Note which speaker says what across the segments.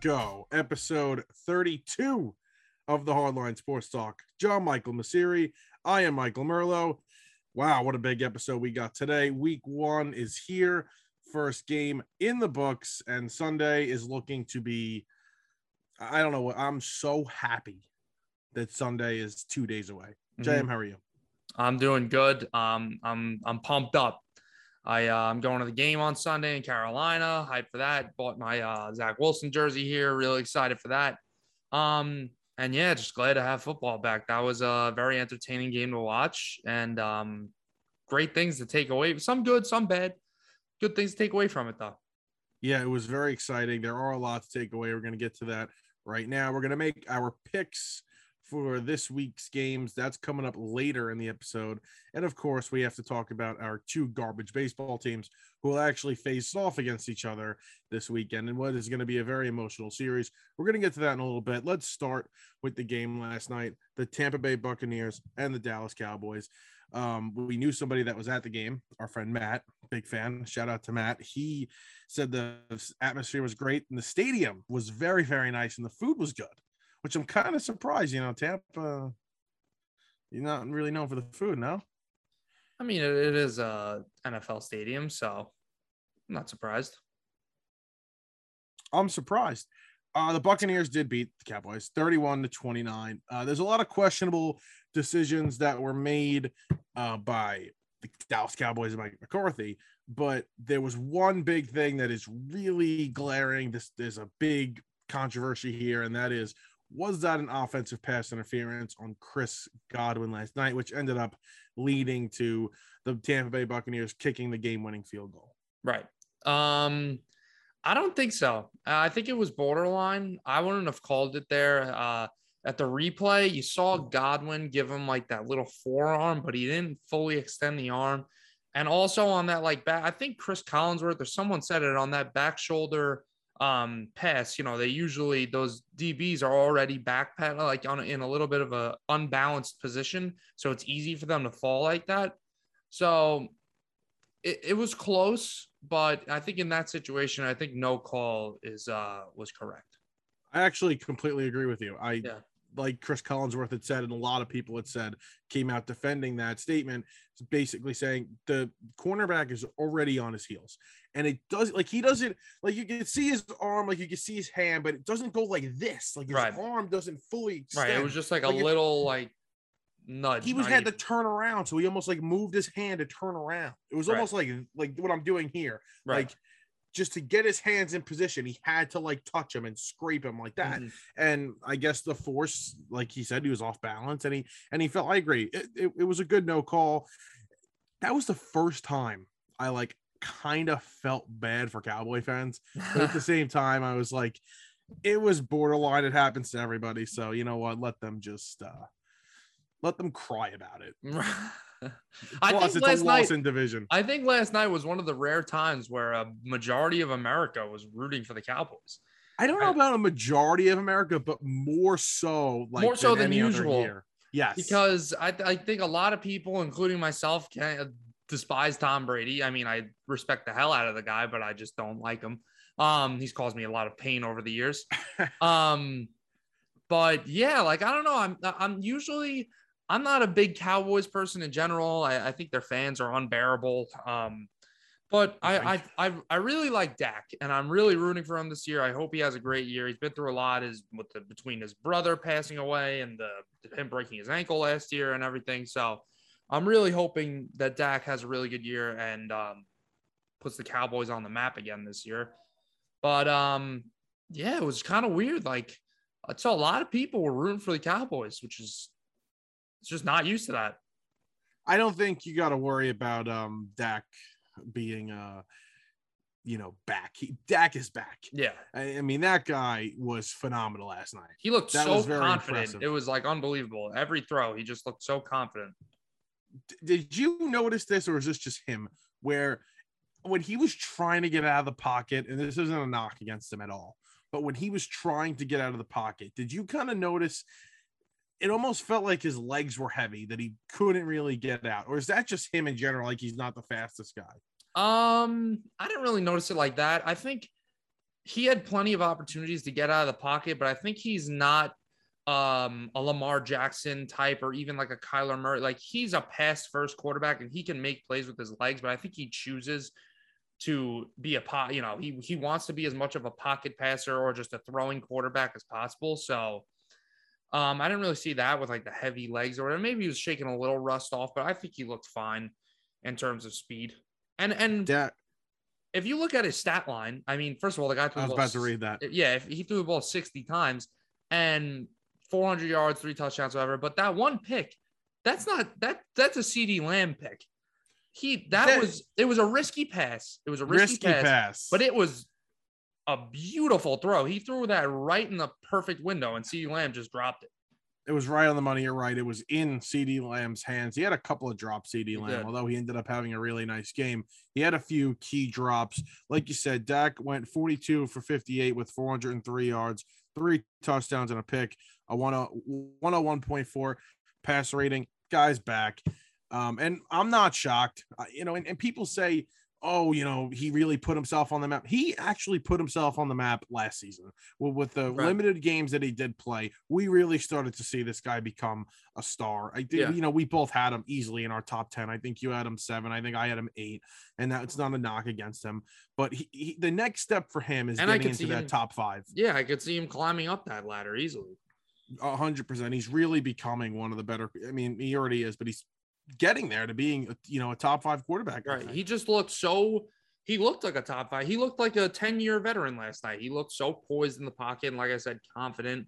Speaker 1: go. Episode 32 of the Hardline Sports Talk. John Michael Masiri. I am Michael Merlo. Wow, what a big episode we got today. Week one is here. First game in the books, and Sunday is looking to be. I don't know what I'm so happy that Sunday is two days away.
Speaker 2: Mhm.
Speaker 1: JM, how are you?
Speaker 2: I'm doing good. Um, I'm I'm pumped up. I uh, I'm going to the game on Sunday in Carolina. Hyped for that. Bought my uh, Zach Wilson jersey here. Really excited for that. Um, and yeah, just glad to have football back. That was a very entertaining game to watch, and um, great things to take away. Some good, some bad. Good things to take away from it though.
Speaker 1: Yeah, it was very exciting. There are a lot to take away. We're going to get to that right now. We're going to make our picks for this week's games. That's coming up later in the episode. And of course, we have to talk about our two garbage baseball teams who will actually face off against each other this weekend and what is going to be a very emotional series. We're going to get to that in a little bit. Let's start with the game last night the Tampa Bay Buccaneers and the Dallas Cowboys. Um, we knew somebody that was at the game, our friend Matt, big fan. Shout out to Matt. He said the atmosphere was great and the stadium was very, very nice and the food was good, which I'm kind of surprised. You know, Tampa, you're not really known for the food, no?
Speaker 2: I mean, it, it is a NFL stadium, so I'm not surprised.
Speaker 1: I'm surprised. Uh, the Buccaneers did beat the Cowboys 31 to 29. Uh, there's a lot of questionable decisions that were made uh, by the Dallas Cowboys and Mike McCarthy, but there was one big thing that is really glaring. This there's a big controversy here, and that is was that an offensive pass interference on Chris Godwin last night, which ended up leading to the Tampa Bay Buccaneers kicking the game-winning field goal.
Speaker 2: Right. Um, I don't think so. I think it was borderline. I wouldn't have called it there. Uh, at the replay, you saw Godwin give him like that little forearm, but he didn't fully extend the arm. And also on that, like back, I think Chris Collinsworth or someone said it on that back shoulder um pass. You know, they usually those DBs are already back pat like on in a little bit of a unbalanced position, so it's easy for them to fall like that. So it, it was close, but I think in that situation, I think no call is uh was correct.
Speaker 1: I actually completely agree with you. I
Speaker 2: Yeah.
Speaker 1: like Chris Collinsworth had said, and a lot of people had said, came out defending that statement, basically saying the cornerback is already on his heels. And it does like he doesn't like you can see his arm, like you can see his hand, but it doesn't go like this. Like his
Speaker 2: Right.
Speaker 1: arm doesn't fully
Speaker 2: Right. It was just like a
Speaker 1: Like, it-
Speaker 2: little like nudge.
Speaker 1: he was had to turn around, so he almost like moved his hand to turn around. It was
Speaker 2: Right.
Speaker 1: almost like like what I'm doing here.
Speaker 2: right.
Speaker 1: Like just to get his hands in position, he had to like touch him and scrape him like that
Speaker 2: Mhm.
Speaker 1: and I guess the force, like he said, he was off balance, and he and he felt. I agree. It, it, it was a good no call. That was the first time I like kind of felt bad for Cowboy fans, but at the same time, I was like, it was borderline. It happens to everybody, so you know what? Let them just uh let them cry about it.
Speaker 2: I
Speaker 1: Plus,
Speaker 2: think
Speaker 1: it's
Speaker 2: last
Speaker 1: a loss
Speaker 2: night.
Speaker 1: in division.
Speaker 2: I think last night was one of the rare times where a majority of America was rooting for the Cowboys.
Speaker 1: I don't know
Speaker 2: I-
Speaker 1: about a majority of America, but more so, like
Speaker 2: More so than
Speaker 1: other
Speaker 2: usual.
Speaker 1: year. Yes,
Speaker 2: because I, I think a lot of people, including myself, can despise Tom Brady. I mean, I respect the hell out of the guy, but I just don't like him. Um, he's caused me a lot of pain over the years. um, but yeah, like I don't know. I'm I'm usually I'm not a big Cowboys person in general. I, I think their fans are unbearable. Um, but I, I I I really like Dak, and I'm really rooting for him this year. I hope he has a great year. He's been through a lot, is with the between his brother passing away and the him breaking his ankle last year and everything. So I'm really hoping that Dak has a really good year and um, puts the Cowboys on the map again this year. But um, yeah, it was kind of weird. Like I saw a lot of people were rooting for the Cowboys, which is it's just not used to that.
Speaker 1: I don't think you got to worry about um Dak being uh you know back. He, Dak is back.
Speaker 2: Yeah,
Speaker 1: I, I mean that guy was phenomenal last night.
Speaker 2: he looked
Speaker 1: That
Speaker 2: so confident.
Speaker 1: impressive.
Speaker 2: It was like unbelievable. Every throw, he just looked so confident.
Speaker 1: Did you notice this, or is this just him? Where when he was trying to get out of the pocket, and this isn't a knock against him at all, but when he was trying to get out of the pocket, did you kind of notice? It almost felt like his legs were heavy that he couldn't really get out, or is that just him in general? Like he's not the fastest guy.
Speaker 2: Um, I didn't really notice it like that. I think he had plenty of opportunities to get out of the pocket, but I think he's not um a Lamar Jackson type or even like a Kyler Murray. Like he's a pass first quarterback and he can make plays with his legs, but I think he chooses to be a pot, you know, he he wants to be as much of a pocket passer or just a throwing quarterback as possible. So um, I didn't really see that with like the heavy legs or whatever. Maybe he was shaking a little rust off, but I think he looked fine in terms of speed. And and
Speaker 1: Dak,
Speaker 2: if you look at his stat line, I mean, first of all, the guy threw
Speaker 1: I was about to read that.
Speaker 2: yeah, if he threw the ball 60 times and 400 yards, three touchdowns, whatever. But that one pick, that's not that that's a CeeDee Lamb pick. He that,
Speaker 1: That-
Speaker 2: was it was a risky pass. It was a risky,
Speaker 1: Risky
Speaker 2: pass,
Speaker 1: pass.
Speaker 2: but it was a beautiful throw. He threw that right in the perfect window, and CeeDee Lamb just dropped it.
Speaker 1: it was right on the money. You're right. It was in CeeDee Lamb's hands. He had a couple of drops, CD
Speaker 2: He
Speaker 1: Lamb,
Speaker 2: did.
Speaker 1: although he ended up having a really nice game. He had a few key drops. Like you said, Dak went 42 for 58 with 403 yards, three touchdowns, and a pick, a 10 101.4 pass rating. Guy's back. Um, and I'm not shocked. Uh, you know, and, and people say, oh, you know, he really put himself on the map. He actually put himself on the map last season. Well, with the
Speaker 2: Right.
Speaker 1: limited games that he did play, we really started to see this guy become a star. I did,
Speaker 2: Yeah.
Speaker 1: you know, we both had him easily in our top 10. I think you had him seven. I think I had him eight. And that's not a knock against him. But he, he, the next step for him is
Speaker 2: And
Speaker 1: getting into that
Speaker 2: him-
Speaker 1: top five.
Speaker 2: Yeah, I could see him climbing up that ladder easily.
Speaker 1: A hundred percent. He's really becoming one of the better. I mean, he already is, but he's getting there to being, you know, a top five quarterback.
Speaker 2: Right. He just looked so he looked like a top five. He looked like a 10 year veteran last night. He looked so poised in the pocket and like I said, confident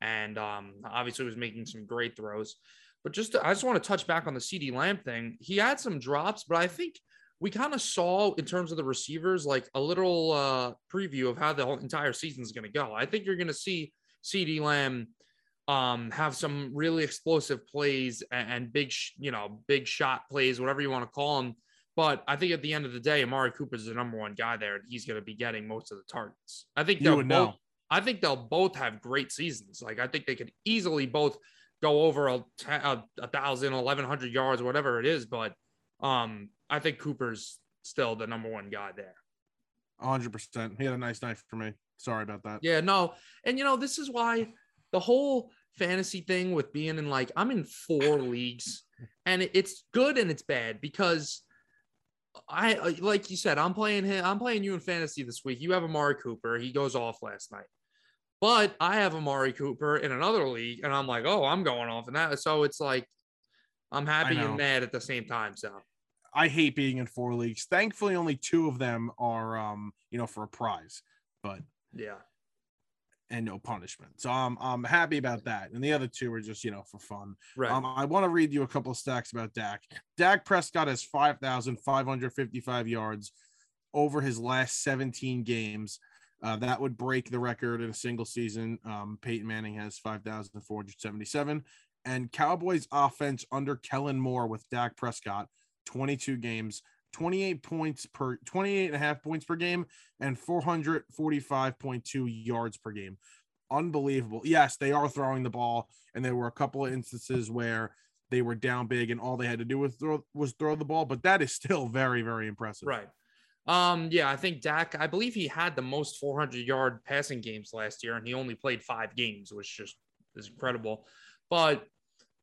Speaker 2: and um obviously was making some great throws. But just to, I just want to touch back on the CeeDee Lamb thing. He had some drops, but I think we kind of saw in terms of the receivers like a little uh preview of how the whole entire season is going to go. I think you're going to see CeeDee Lamb um have some really explosive plays and, and big sh- you know big shot plays whatever you want to call them but i think at the end of the day amari cooper's the number one guy there and he's going to be getting most of the targets i think they'll both
Speaker 1: know.
Speaker 2: i think they'll both have great seasons like i think they could easily both go over a thousand 1100 yards whatever it is but um i think cooper's still the number one guy there
Speaker 1: hundred percent. He had a nice night for me. Sorry about that.
Speaker 2: Yeah, no. And you know, this is why the whole fantasy thing with being in like I'm in four leagues and it's good and it's bad because I like you said, I'm playing him, I'm playing you in fantasy this week. You have Amari Cooper, he goes off last night. But I have Amari Cooper in another league, and I'm like, oh, I'm going off in that. So it's like I'm happy and mad at the same time. So
Speaker 1: I hate being in four leagues. Thankfully, only two of them are, um, you know, for a prize, but
Speaker 2: yeah.
Speaker 1: And no punishment. So I'm I'm happy about that. And the other two are just, you know, for fun.
Speaker 2: Right.
Speaker 1: Um, I want to read you a couple of stacks about Dak. Dak Prescott has 5,555 yards over his last 17 games. Uh, that would break the record in a single season. Um, Peyton Manning has 5,477. And Cowboys offense under Kellen Moore with Dak Prescott, 22 games, 28 points per 28 and a half points per game, and 445.2 yards per game. Unbelievable. Yes, they are throwing the ball, and there were a couple of instances where they were down big and all they had to do was throw was throw the ball, but that is still very, very impressive.
Speaker 2: Right. Um, yeah, I think Dak, I believe he had the most 400 yard passing games last year, and he only played five games, which just is incredible. But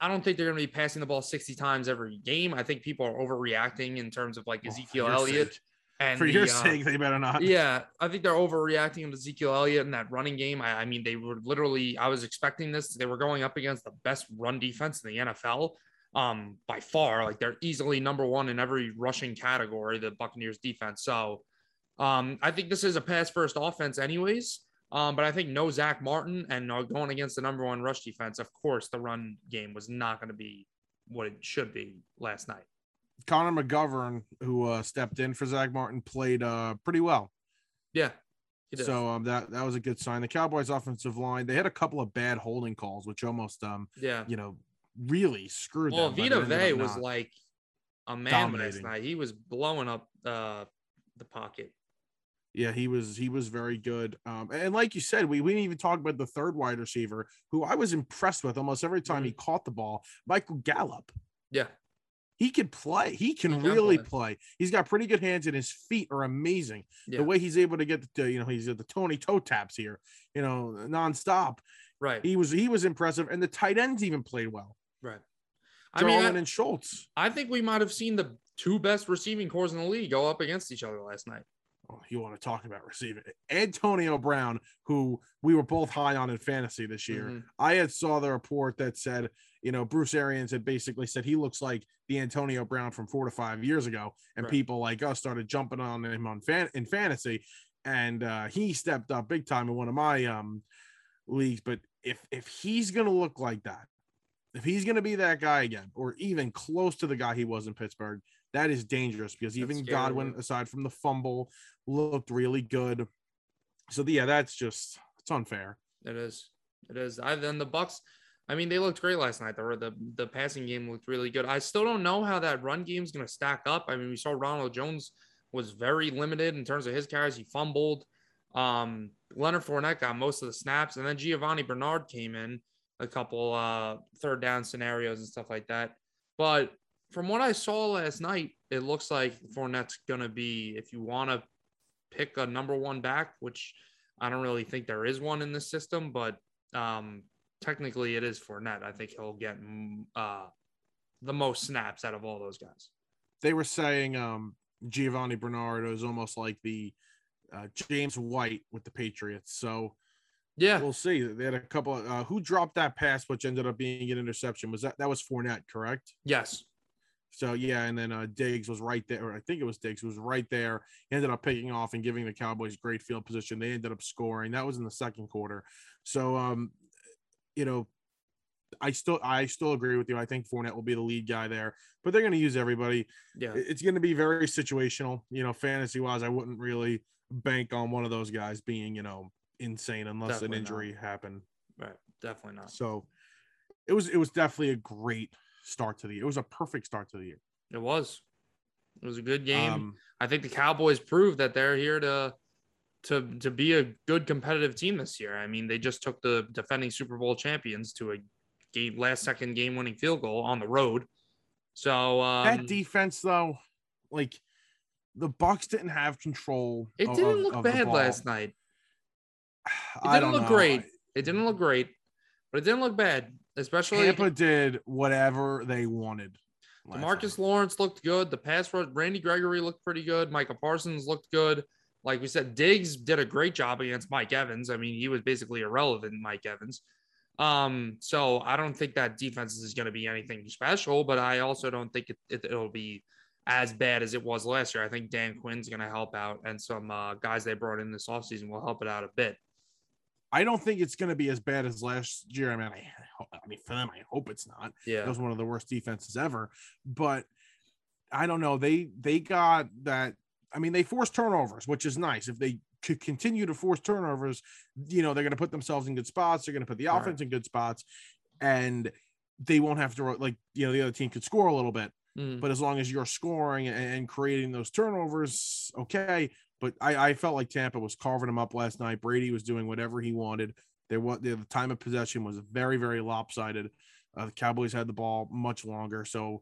Speaker 2: I don't think they're going to be passing the ball 60 times every game. I think people are overreacting in terms of like
Speaker 1: Oh,
Speaker 2: Ezekiel
Speaker 1: your
Speaker 2: Elliott. And
Speaker 1: For
Speaker 2: the,
Speaker 1: your
Speaker 2: uh,
Speaker 1: sake, they better not.
Speaker 2: yeah, I think they're overreacting to Ezekiel Elliott in that running game. I, I mean, they were literally, I was expecting this. They were going up against the best run defense in the NFL um, by far. Like they're easily number one in every rushing category, the Buccaneers defense. So um, I think this is a pass first offense, anyways. Um, but I think no Zach Martin and going against the number one rush defense, of course, the run game was not going to be what it should be last night.
Speaker 1: Connor McGovern, who uh, stepped in for Zach Martin, played uh, pretty well.
Speaker 2: Yeah.
Speaker 1: So um, that that was a good sign. The Cowboys' offensive line they had a couple of bad holding calls, which almost um
Speaker 2: yeah.
Speaker 1: you know really screwed
Speaker 2: Well,
Speaker 1: them. but
Speaker 2: Vita
Speaker 1: Vea
Speaker 2: was like a man last night. He was blowing up uh, the pocket.
Speaker 1: Yeah, he was he was very good. Um, and like you said, we we didn't even talk about the third wide receiver, who I was impressed with almost every time he
Speaker 2: Mm-hmm.
Speaker 1: caught the ball. Michael Gallup.
Speaker 2: Yeah.
Speaker 1: he can play. He can,
Speaker 2: He can
Speaker 1: really
Speaker 2: play.
Speaker 1: play. He's got pretty good hands, and his feet are amazing.
Speaker 2: Yeah.
Speaker 1: The way he's able to get the, you know, he's at the Tony toe taps here, you know, nonstop.
Speaker 2: Right.
Speaker 1: He was he was impressive, and the tight ends even played well.
Speaker 2: Right. I mean, I,
Speaker 1: and Schultz.
Speaker 2: I think we might have seen the two best receiving corps in the league go up against each other last night.
Speaker 1: You want to talk about receiving Antonio Brown, who we were both high on in fantasy this year.
Speaker 2: Mhm.
Speaker 1: I had saw the report that said, you know, Bruce Arians had basically said he looks like the Antonio Brown from four to five years ago, and
Speaker 2: Right.
Speaker 1: people like us started jumping on him on fan in fantasy, and uh, he stepped up big time in one of my um leagues. But if if he's gonna look like that, if he's gonna be that guy again, or even close to the guy he was in Pittsburgh, that is dangerous because
Speaker 2: That's
Speaker 1: even
Speaker 2: scary,
Speaker 1: Godwin, aside from the fumble, looked really good. So yeah, that's just it's unfair.
Speaker 2: It is. It is. I then the Bucks. I mean, they looked great last night. The the the passing game looked really good. I still don't know how that run game is going to stack up. I mean, we saw Ronald Jones was very limited in terms of his carries. He fumbled. Um, Leonard Fournette got most of the snaps, and then Giovani Bernard came in a couple uh, third down scenarios and stuff like that. But from what I saw last night, it looks like Fournette's going to be, if you want to pick a number one back, which I don't really think there is one in this system, but um, technically it is Fournette. I think he'll get mm, uh, the most snaps out of all those guys.
Speaker 1: they were saying um Giovani Bernardo is almost like the uh, James White with the Patriots. So
Speaker 2: Yeah.
Speaker 1: we'll see. They had a couple. Of, uh, who dropped that pass, which ended up being an interception? Was that that was Fournette, correct?
Speaker 2: yes.
Speaker 1: So yeah, and then uh, Diggs was right there, or I think it was Diggs who was right there. He ended up picking off and giving the Cowboys great field position. They ended up scoring. That was in the second quarter. So um, you know, I still I still agree with you. I think Fournette will be the lead guy there, but they're going to use everybody.
Speaker 2: Yeah.
Speaker 1: It's going to be very situational. You know, fantasy wise, I wouldn't really bank on one of those guys being you know insane unless
Speaker 2: Definitely
Speaker 1: an
Speaker 2: not.
Speaker 1: injury happened.
Speaker 2: Right. Definitely not.
Speaker 1: So it was it was definitely a great start to the year. It was a perfect start to the year.
Speaker 2: It was. It was a good game.
Speaker 1: Um,
Speaker 2: I think the Cowboys proved that they're here to to to be a good competitive team this year. I mean, they just took the defending Super Bowl champions to a game last second game winning field goal on the road. So um,
Speaker 1: that defense though, like the Bucks didn't have control.
Speaker 2: it
Speaker 1: of-
Speaker 2: didn't look bad last night. It didn't look
Speaker 1: know.
Speaker 2: great. It didn't look great, but it didn't look bad, especially
Speaker 1: Tampa did whatever they wanted.
Speaker 2: Marcus. Lawrence looked good. The pass rush, Randy Gregory looked pretty good. Micah Parsons looked good. Like we said, Diggs did a great job against Mike Evans. I mean, he was basically irrelevant, Mike Evans. Um, so I don't think that defense is going to be anything special, but I also don't think it, it, it'll be as bad as it was last year. I think Dan Quinn's going to help out, and some uh, guys they brought in this offseason will help it out a bit.
Speaker 1: I don't think it's going to be as bad as last year. I mean, I, I mean, for them, I hope it's not.
Speaker 2: Yeah.
Speaker 1: It was one of the worst defenses ever. But I don't know. They they got that. I mean, they forced turnovers, which is nice. If they could continue to force turnovers, you know, they're going to put themselves in good spots. They're going to put the
Speaker 2: Right.
Speaker 1: offense in good spots, and they won't have to like you know the other team could score a little bit.
Speaker 2: Mm.
Speaker 1: But as long as you're scoring and creating those turnovers, okay. But I, I felt like Tampa was carving them up last night. Brady was doing whatever he wanted. There was the time of possession was very very lopsided. Uh, the Cowboys had the ball much longer, so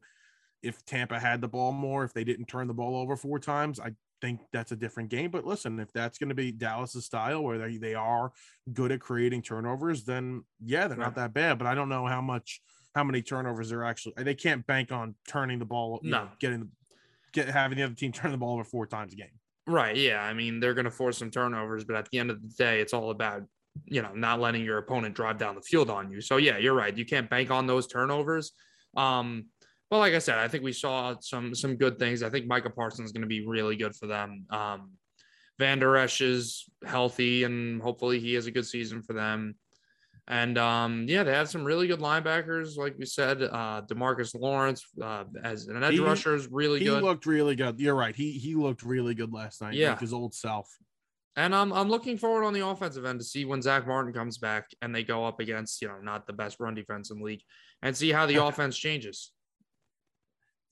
Speaker 1: if Tampa had the ball more, if they didn't turn the ball over four times, I think that's a different game. But listen, if that's going to be Dallas's style, where they, they are good at creating turnovers, then yeah, they're not that bad. But I don't know how much, how many turnovers they're actually. They can't bank on turning the ball, you know,
Speaker 2: No.
Speaker 1: getting, get having the other team turn the ball over four times a game.
Speaker 2: Right. Yeah. I mean, they're going to force some turnovers, but at the end of the day, it's all about, you know, not letting your opponent drive down the field on you. So, yeah, you're right. You can't bank on those turnovers. Um, but like I said, I think we saw some some good things. I think Micah Parsons is going to be really good for them. Um, Van Der Esch is healthy, and hopefully he has a good season for them. And um, yeah, they had some really good linebackers, like we said. Uh, Demarcus Lawrence uh, as an edge
Speaker 1: He-
Speaker 2: rusher is really
Speaker 1: He
Speaker 2: good.
Speaker 1: He looked really good. You're right. He he looked really good last night.
Speaker 2: Yeah.
Speaker 1: like his old self.
Speaker 2: And I'm I'm looking forward on the offensive end to see when Zach Martin comes back and they go up against, you know, not the best run defense in the league and see how the offense changes.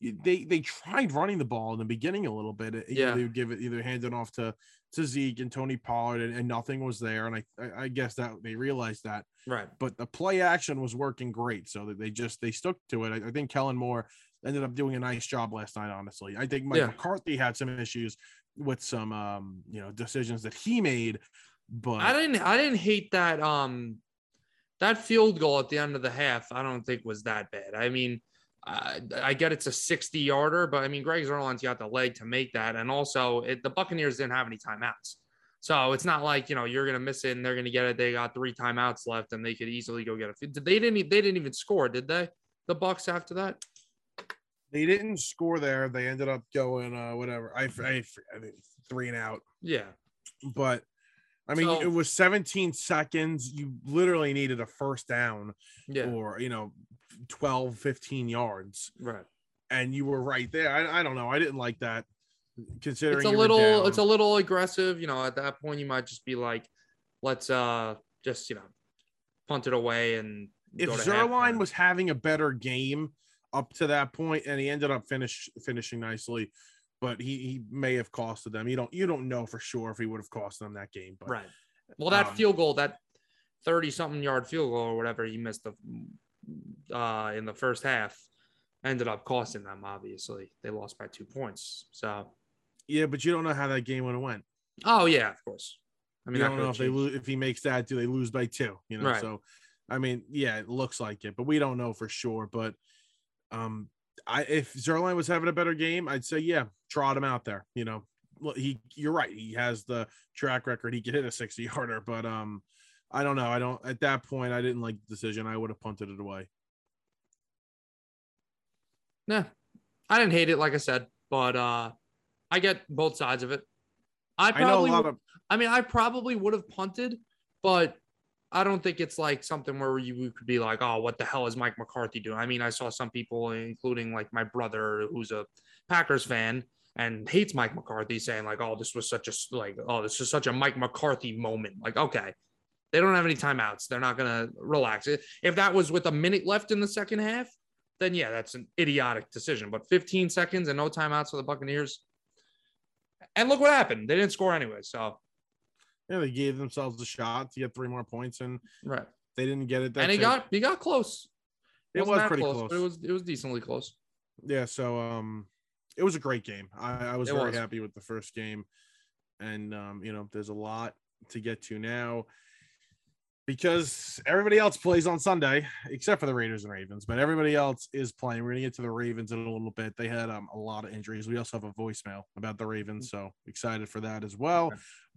Speaker 1: they they tried running the ball in the beginning a little bit.
Speaker 2: Yeah.
Speaker 1: they would give it either hand it off to to Zeke and Tony Pollard, and, and nothing was there. And I I- I guess that they realized that.
Speaker 2: Right.
Speaker 1: But the play action was working great, so that they just they stuck to it. I, I think Kellen Moore ended up doing a nice job last night. Honestly, I think Mike
Speaker 2: Yeah.
Speaker 1: McCarthy had some issues with some um, you know decisions that he made, but
Speaker 2: I didn't I didn't hate that um that field goal at the end of the half. I don't think was that bad. I mean, I, I get it's a 60 yarder, but I mean Greg Zuerlein's got the leg to make that, and also it, the Buccaneers didn't have any timeouts. So it's not like you know you're gonna miss it and they're gonna get it. They got three timeouts left and they could easily go get it. They didn't. They didn't even score, did they? The Bucks after that.
Speaker 1: they didn't score there. They ended up going uh whatever. I, I, I think three and out.
Speaker 2: Yeah.
Speaker 1: but I mean,
Speaker 2: So-
Speaker 1: it was 17 seconds. You literally needed a first down
Speaker 2: Yeah.
Speaker 1: or, you know, 12, 15 yards,
Speaker 2: Right.
Speaker 1: and you were right there. I, I don't know. I didn't like that considering
Speaker 2: it's a
Speaker 1: you were
Speaker 2: little
Speaker 1: down.
Speaker 2: it's a little aggressive you know at that point you might just be like let's uh just you know punt it away and
Speaker 1: if
Speaker 2: go Zuerlein
Speaker 1: was having a better game up to that point, and he ended up finish finishing nicely, but he, he may have costed them. You don't you don't know for sure if he would have cost them that game. But
Speaker 2: right well that
Speaker 1: um,
Speaker 2: field goal that 30 something yard field goal or whatever he missed the uh in the first half ended up costing them obviously. They lost by two points so.
Speaker 1: Yeah, but you don't know how that game would have went.
Speaker 2: oh yeah of course. I mean
Speaker 1: you don't know if they lose if he makes that do they lose by two you know?
Speaker 2: Right.
Speaker 1: so i mean yeah it looks like it but we don't know for sure but um i if zuerlein was having a better game i'd say yeah trot him out there you know? Well, he you're right he has the track record he could hit a 60 yarder but um i don't know i don't at that point i didn't like the decision i would have punted it away
Speaker 2: Yeah, I didn't hate it, like I said, but uh, I get both sides of it. I
Speaker 1: i know a
Speaker 2: probably,
Speaker 1: lot
Speaker 2: would-
Speaker 1: of
Speaker 2: I mean, I probably would have punted, but I don't think it's like something where you could be like, oh, what the hell is Mike McCarthy doing? I mean, I saw some people, including like my brother, who's a Packers fan and hates Mike McCarthy, saying like, oh, this was such a like, oh, this is such a Mike McCarthy moment. Like, okay, they don't have any timeouts. They're not gonna relax. If that was with a minute left in the second half, then yeah, that's an idiotic decision. But 15 seconds and no timeouts for the Buccaneers. And look what happened. They didn't score anyway. So
Speaker 1: yeah they gave themselves a shot to get three more points and
Speaker 2: right.
Speaker 1: they didn't get it that
Speaker 2: and he got he got close.
Speaker 1: it
Speaker 2: Wasn't
Speaker 1: was pretty
Speaker 2: close,
Speaker 1: close
Speaker 2: but it was it was decently close.
Speaker 1: yeah so um it was a great game i, I was
Speaker 2: It
Speaker 1: very
Speaker 2: was.
Speaker 1: happy with the first game and um you know there's a lot to get to now because everybody else plays on sunday except for the raiders and ravens but everybody else is playing we're gonna get to the ravens in a little bit they had um, a lot of injuries we also have a voicemail about the ravens so excited for that as well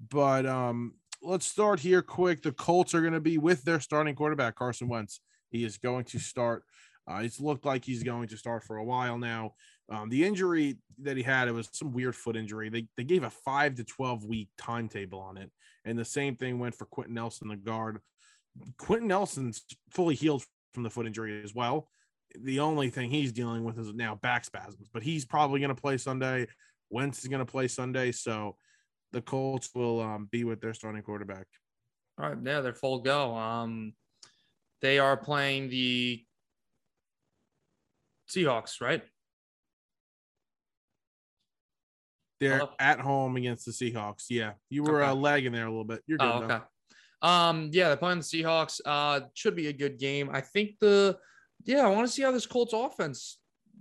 Speaker 1: but um let's start here quick the colts are going to be with their starting quarterback carson wentz he is going to start uh, it's looked like he's going to start for a while now. Um, the injury that he had, it was some weird foot injury. They, they gave a five to 12 week timetable on it. And the same thing went for Quentin Nelson, the guard. Quentin Nelson's fully healed from the foot injury as well. The only thing he's dealing with is now back spasms, but he's probably going to play Sunday. Wentz is going to play Sunday. So the Colts will um, be with their starting quarterback.
Speaker 2: All right, yeah, they're full go. Um, they are playing the Seahawks, right?
Speaker 1: They're
Speaker 2: Hello?
Speaker 1: at home against the Seahawks. Yeah. You were uh, lagging there a little bit. You're good.
Speaker 2: Oh,
Speaker 1: though.
Speaker 2: Um, yeah, they're playing the Seahawks. Uh, should be a good game. I think the yeah, I want to see how this Colts offense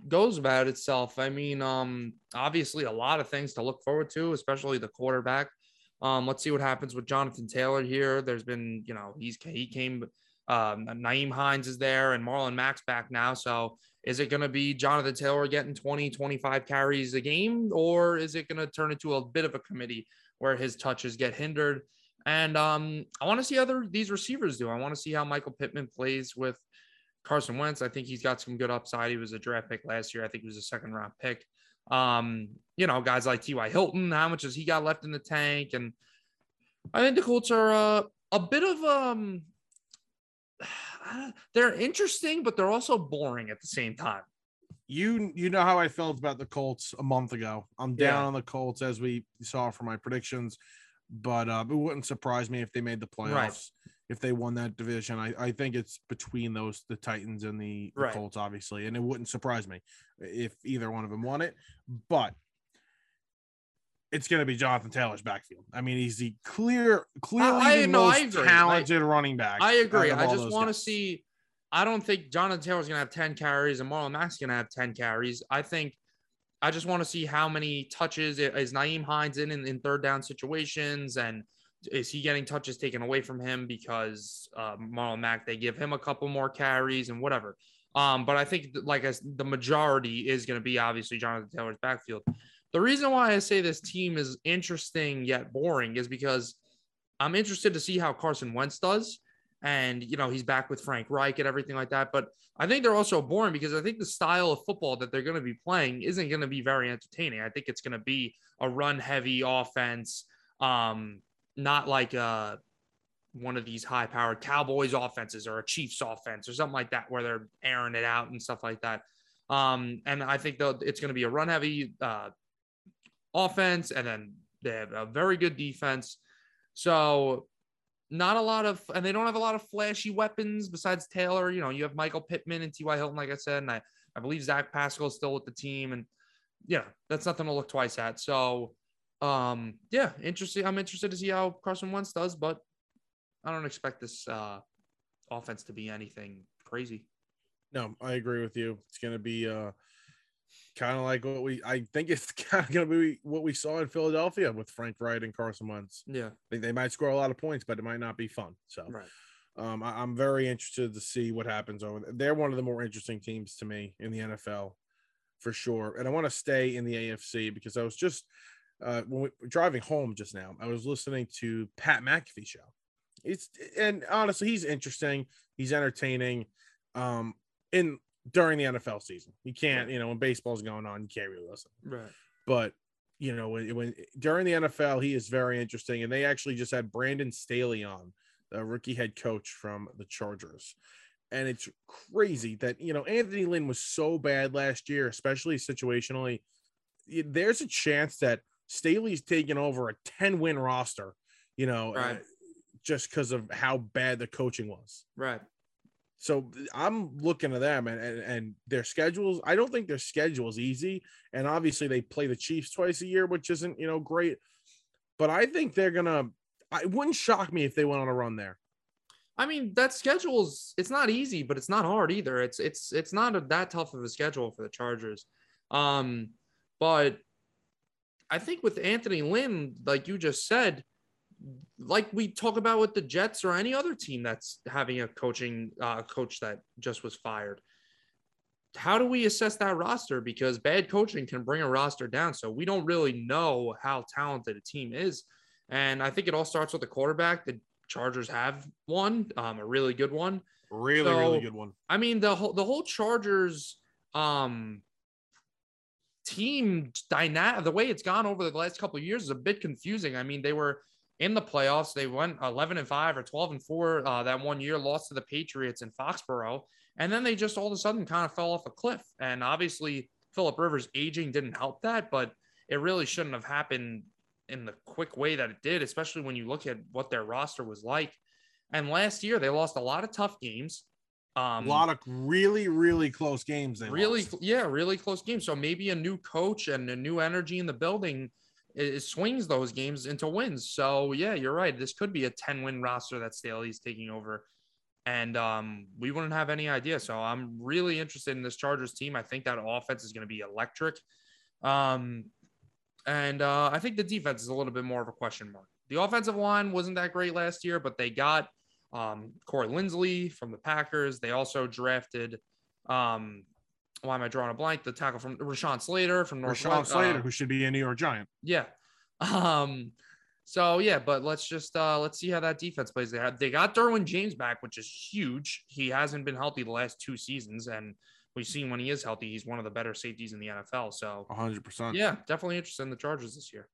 Speaker 2: goes about itself. I mean, um, obviously a lot of things to look forward to, especially the quarterback. Um, let's see what happens with Jonathan Taylor here. There's been, you know, he's he came um Nyheim Hines is there and Marlon Mack's back now. So is it going to be Jonathan Taylor getting 20, 25 carries a game, or is it going to turn into a bit of a committee where his touches get hindered? And um, I want to see other these receivers do. I want to see how Michael Pittman plays with Carson Wentz. I think he's got some good upside. He was a draft pick last year. I think he was a second round pick. Um, you know, guys like T.Y. Hilton, how much has he got left in the tank? And I think the Colts are uh, a bit of um they're interesting, but they're also boring at the same time.
Speaker 1: you you know how I felt about the Colts a month ago. I'm down
Speaker 2: Yeah.
Speaker 1: on the Colts as we saw from my predictions, but uh, it wouldn't surprise me if they made the playoffs.
Speaker 2: Right.
Speaker 1: If they won that division, I, I think it's between those the Titans and the, the
Speaker 2: Right.
Speaker 1: Colts, obviously, and it wouldn't surprise me if either one of them won it. But it's going to be Jonathan Taylor's backfield. I mean, he's the clear, clearly
Speaker 2: I-
Speaker 1: the
Speaker 2: no, I
Speaker 1: most talented running back.
Speaker 2: I agree. I just want to see I don't think Jonathan Taylor's gonna have 10 carries and Marlon Mack's gonna have 10 carries. I think I just want to see how many touches is Nyheim Hines in, in, in third down situations and is he getting touches taken away from him because uh, Marlon Mack they give him a couple more carries and whatever. Um, but I think like as the majority is going to be obviously Jonathan Taylor's backfield. The reason why I say this team is interesting yet boring is because I'm interested to see how Carson Wentz does. And, you know, he's back with Frank Reich and everything like that. But I think they're also boring because I think the style of football that they're going to be playing isn't going to be very entertaining. I think it's going to be a run heavy offense, um, not like a, one of these high powered Cowboys offenses or a Chiefs offense or something like that, where they're airing it out and stuff like that. Um, and I think it's going to be a run heavy uh, offense, and then they have a very good defense. So not a lot of, and they don't have a lot of flashy weapons besides Taylor. You know, you have Michael Pittman and T.Y. Hilton, like I said, and I, I believe Zach Pascal is still with the team. And yeah, that's nothing to look twice at. So, um, yeah, interesting. I'm interested to see how Carson Wentz does, but I don't expect this uh, offense to be anything crazy.
Speaker 1: No, I agree with you. It's going to be uh, kind of like what we I think it's kind of going to be what we saw in Philadelphia with Frank Reich and Carson Wentz.
Speaker 2: Yeah,
Speaker 1: I think they might score a lot of points, but it might not be fun. So,
Speaker 2: right.
Speaker 1: um, I, am very interested to see what happens over there. They're one of the more interesting teams to me in the NFL, for sure. And I want to stay in the AFC because I was just uh, when we were driving home just now, I was listening to Pat McAfee show. It's and honestly, he's interesting. He's entertaining. Um, in during the NFL season. You can't, you know, when baseball's going on, you can't really listen.
Speaker 2: Right.
Speaker 1: But you know, when, when during the NFL, he is very interesting. And they actually just had Brandon Staley on, the rookie head coach from the Chargers. And it's crazy that you know Anthony Lynn was so bad last year, especially situationally. There's a chance that Staley's taking over a 10 win roster, you know,
Speaker 2: right.
Speaker 1: uh, just because of how bad the coaching was.
Speaker 2: Right.
Speaker 1: So I'm looking at them and, and, and their schedules. I don't think their schedule is easy. And obviously they play the Chiefs twice a year, which isn't, you know, great. But I think they're gonna I wouldn't shock me if they went on a run there.
Speaker 2: I mean, that schedule's it's not easy, but it's not hard either. It's it's it's not a, that tough of a schedule for the Chargers. Um, but I think with Anthony Lynn, like you just said, like we talk about with the Jets or any other team that's having a coaching uh, coach that just was fired. How do we assess that roster? Because bad coaching can bring a roster down. So we don't really know how talented a team is. And I think it all starts with the quarterback. The Chargers have one, um, a really good one.
Speaker 1: Really, so, really good one.
Speaker 2: I mean, the whole the whole Chargers um team dynamic the way it's gone over the last couple of years is a bit confusing. I mean, they were in the playoffs. They went 11 and 5 or 12 and 4 uh, that one year, lost to the Patriots in Foxborough. And then they just all of a sudden kind of fell off a cliff. And obviously, Philip Rivers aging didn't help that, but it really shouldn't have happened in the quick way that it did, especially when you look at what their roster was like. And last year, they lost a lot of tough games.
Speaker 1: Um, a lot of really, really close games.
Speaker 2: They really,
Speaker 1: lost.
Speaker 2: yeah, really close games. So maybe a new coach and a new energy in the building it, swings those games into wins. So yeah, you're right. This could be a 10 win roster that Staley's taking over. And um, we wouldn't have any idea. So I'm really interested in this Chargers team. I think that offense is going to be electric. Um, and uh, I think the defense is a little bit more of a question mark. The offensive line wasn't that great last year, but they got um, Corey Linsley from the Packers. They also drafted um, why am I drawing a blank? The tackle from Rashawn Slater from North.
Speaker 1: Rashawn Slater, uh, who should be a New York Giant.
Speaker 2: Yeah. Um. So yeah, but let's just uh let's see how that defense plays. They had they got Derwin James back, which is huge. He hasn't been healthy the last two seasons, and we've seen when he is healthy, he's one of the better safeties in the NFL. So
Speaker 1: 100. percent
Speaker 2: Yeah, definitely interested in the Chargers this year.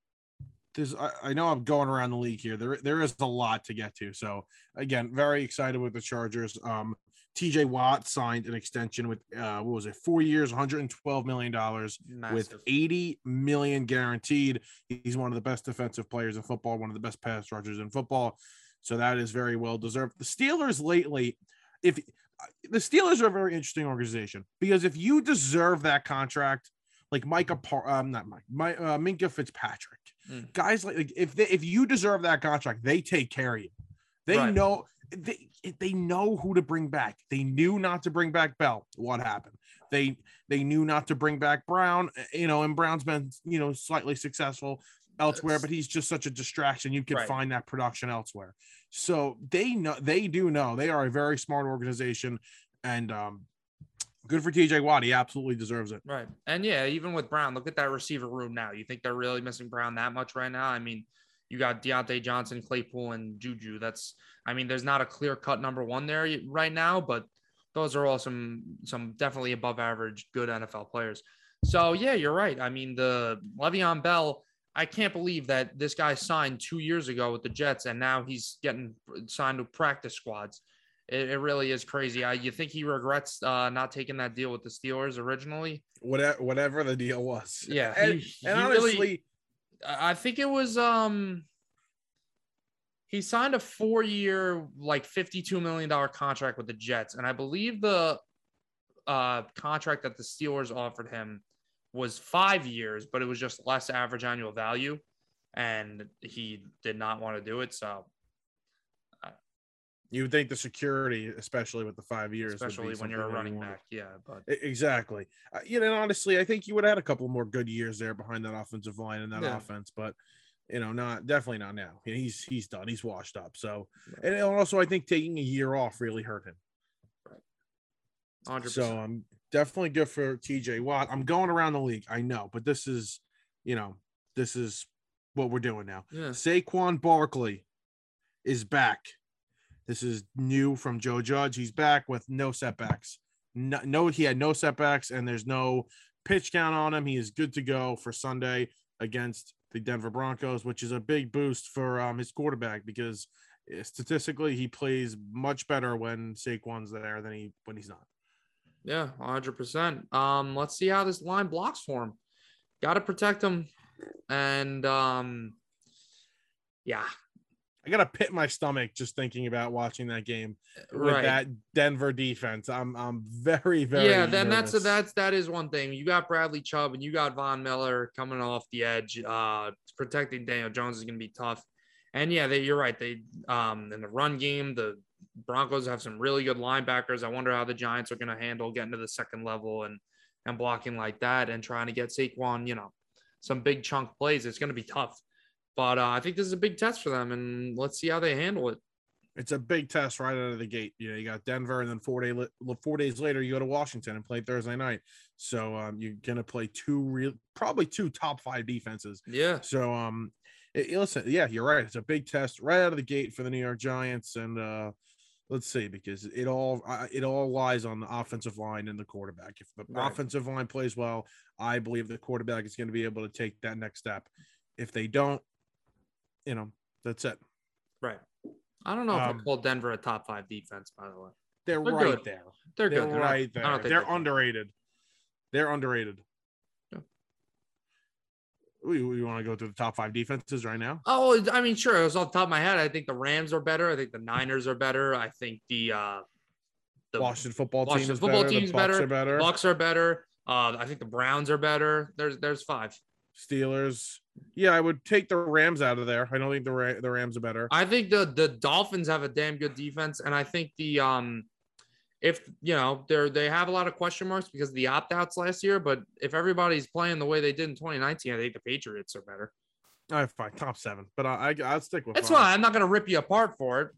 Speaker 1: There's, I, I know I'm going around the league here. There, there is a lot to get to. So again, very excited with the Chargers. Um, TJ Watt signed an extension with uh, what was it, four years, 112 million dollars, with 80 million guaranteed. He's one of the best defensive players in football, one of the best pass rushers in football. So that is very well deserved. The Steelers lately, if the Steelers are a very interesting organization because if you deserve that contract, like Micah, um, not Mike, my uh, Minkah Fitzpatrick, mm. guys like, like if they, if you deserve that contract, they take care of you. They right. know they they know who to bring back. They knew not to bring back Bell. What happened? They they knew not to bring back Brown. eh, You know, and Brown's been you know slightly successful elsewhere, but he's just such a distraction. You can
Speaker 2: Right.
Speaker 1: find that production elsewhere. So they know they do know they are a very smart organization, and um, good for TJ Watt. He absolutely deserves it.
Speaker 2: Right. And yeah, even with Brown, look at that receiver room now. You think they're really missing Brown that much right now? I mean, you got Diontae Johnson, Claypool, and Juju. That's, I mean, there's not a clear cut number one there right now, but those are all some, some definitely above average good NFL players. So yeah, you're right. I mean, the Le'Veon Bell, I can't believe that this guy signed two years ago with the Jets and now he's getting signed to practice squads. It, it really is crazy. I, you think he regrets uh, not taking that deal with the Steelers originally?
Speaker 1: Whatever whatever the deal was.
Speaker 2: Yeah,
Speaker 1: and,
Speaker 2: he-
Speaker 1: and
Speaker 2: he
Speaker 1: honestly.
Speaker 2: really- I think it was um he signed a four-year, like fifty-two million dollar contract with the Jets, and I believe the uh contract that the Steelers offered him was five years, but it was just less average annual value, and he did not want to do it. So,
Speaker 1: You would think the security, especially with the five years,
Speaker 2: especially when you're a running back, yeah. But
Speaker 1: Exactly. Uh, you know, and honestly, I think you would have had a couple more good years there behind that offensive line and that
Speaker 2: Yeah.
Speaker 1: offense, but you know, not definitely not now. He's he's done. He's washed up. So,
Speaker 2: Right.
Speaker 1: and also, I think taking a year off really hurt him.
Speaker 2: hundred
Speaker 1: So, I'm definitely good for TJ Watt. I'm going around the league. I know, but this is, you know, this is what we're doing now.
Speaker 2: Yeah.
Speaker 1: Saquon Barkley is back. This is new from Joe Judge. He's back with no setbacks. No, no, he had no setbacks, and there's no pitch count on him. He is good to go for Sunday against the Denver Broncos, which is a big boost for um, his quarterback because eh, statistically he plays much better when Saquon's there than he when he's not.
Speaker 2: Yeah, hundred percent. Um, let's see how this line blocks for him. Got to protect him, and um, yeah,
Speaker 1: I gotta pit my stomach just thinking about watching that game with
Speaker 2: right.
Speaker 1: that Denver defense. I'm I'm very very
Speaker 2: yeah, then that's
Speaker 1: nervous.
Speaker 2: that's that is one thing. You got Bradley Chubb and you got Von Miller coming off the edge. Uh, protecting Daniel Jones is going to be tough. And yeah, they, you're right. They um in the run game, the Broncos have some really good linebackers. I wonder how the Giants are going to handle getting to the second level and and blocking like that and trying to get Saquon, you know, some big chunk plays. It's going to be tough. But uh, I think this is a big test for them, and let's see how they handle it.
Speaker 1: it's a big test right out of the gate. You know, you got Denver, and then four day four days later, you go to Washington and play Thursday night. So um, you're gonna play two real, probably two top five defenses.
Speaker 2: Yeah,
Speaker 1: So um, it- listen, yeah, you're right. It's a big test right out of the gate for the New York Giants, and uh, let's see because it all it all lies on the offensive line and the quarterback. If the
Speaker 2: Right.
Speaker 1: offensive line plays well, I believe the quarterback is going to be able to take that next step. If they don't, you know, that's it.
Speaker 2: right. I don't know if
Speaker 1: Um,
Speaker 2: I call Denver a top five defense. By the way,
Speaker 1: They're,
Speaker 2: They're
Speaker 1: right
Speaker 2: good.
Speaker 1: there.
Speaker 2: they're,
Speaker 1: They're,
Speaker 2: good. They're not-
Speaker 1: right
Speaker 2: I don't
Speaker 1: there.
Speaker 2: think
Speaker 1: They're
Speaker 2: they're good.
Speaker 1: underrated. They're underrated.
Speaker 2: Yeah.
Speaker 1: We, we want to go through the top five defenses right now.
Speaker 2: Oh, I mean, sure. It was off the top of my head. I think the Rams are better. I think the Niners are better. I think the uh the
Speaker 1: Washington football team
Speaker 2: Washington
Speaker 1: is
Speaker 2: football
Speaker 1: better.
Speaker 2: team's
Speaker 1: the Bucks
Speaker 2: better.
Speaker 1: are better.
Speaker 2: Bucks are better. Uh, I think the Browns are better. There's there's five.
Speaker 1: Steelers. Yeah, I would take the Rams out of there. I don't think the Ra- the Rams are better.
Speaker 2: I think the the Dolphins have a damn good defense, and I think the um if you know they're they have a lot of question marks because of the opt outs last year, but if everybody's playing the way they did in 2019, I think the Patriots are better.
Speaker 1: All right, fine, top seven, but I, I I'll stick with.
Speaker 2: That's why I'm not gonna rip you apart for it.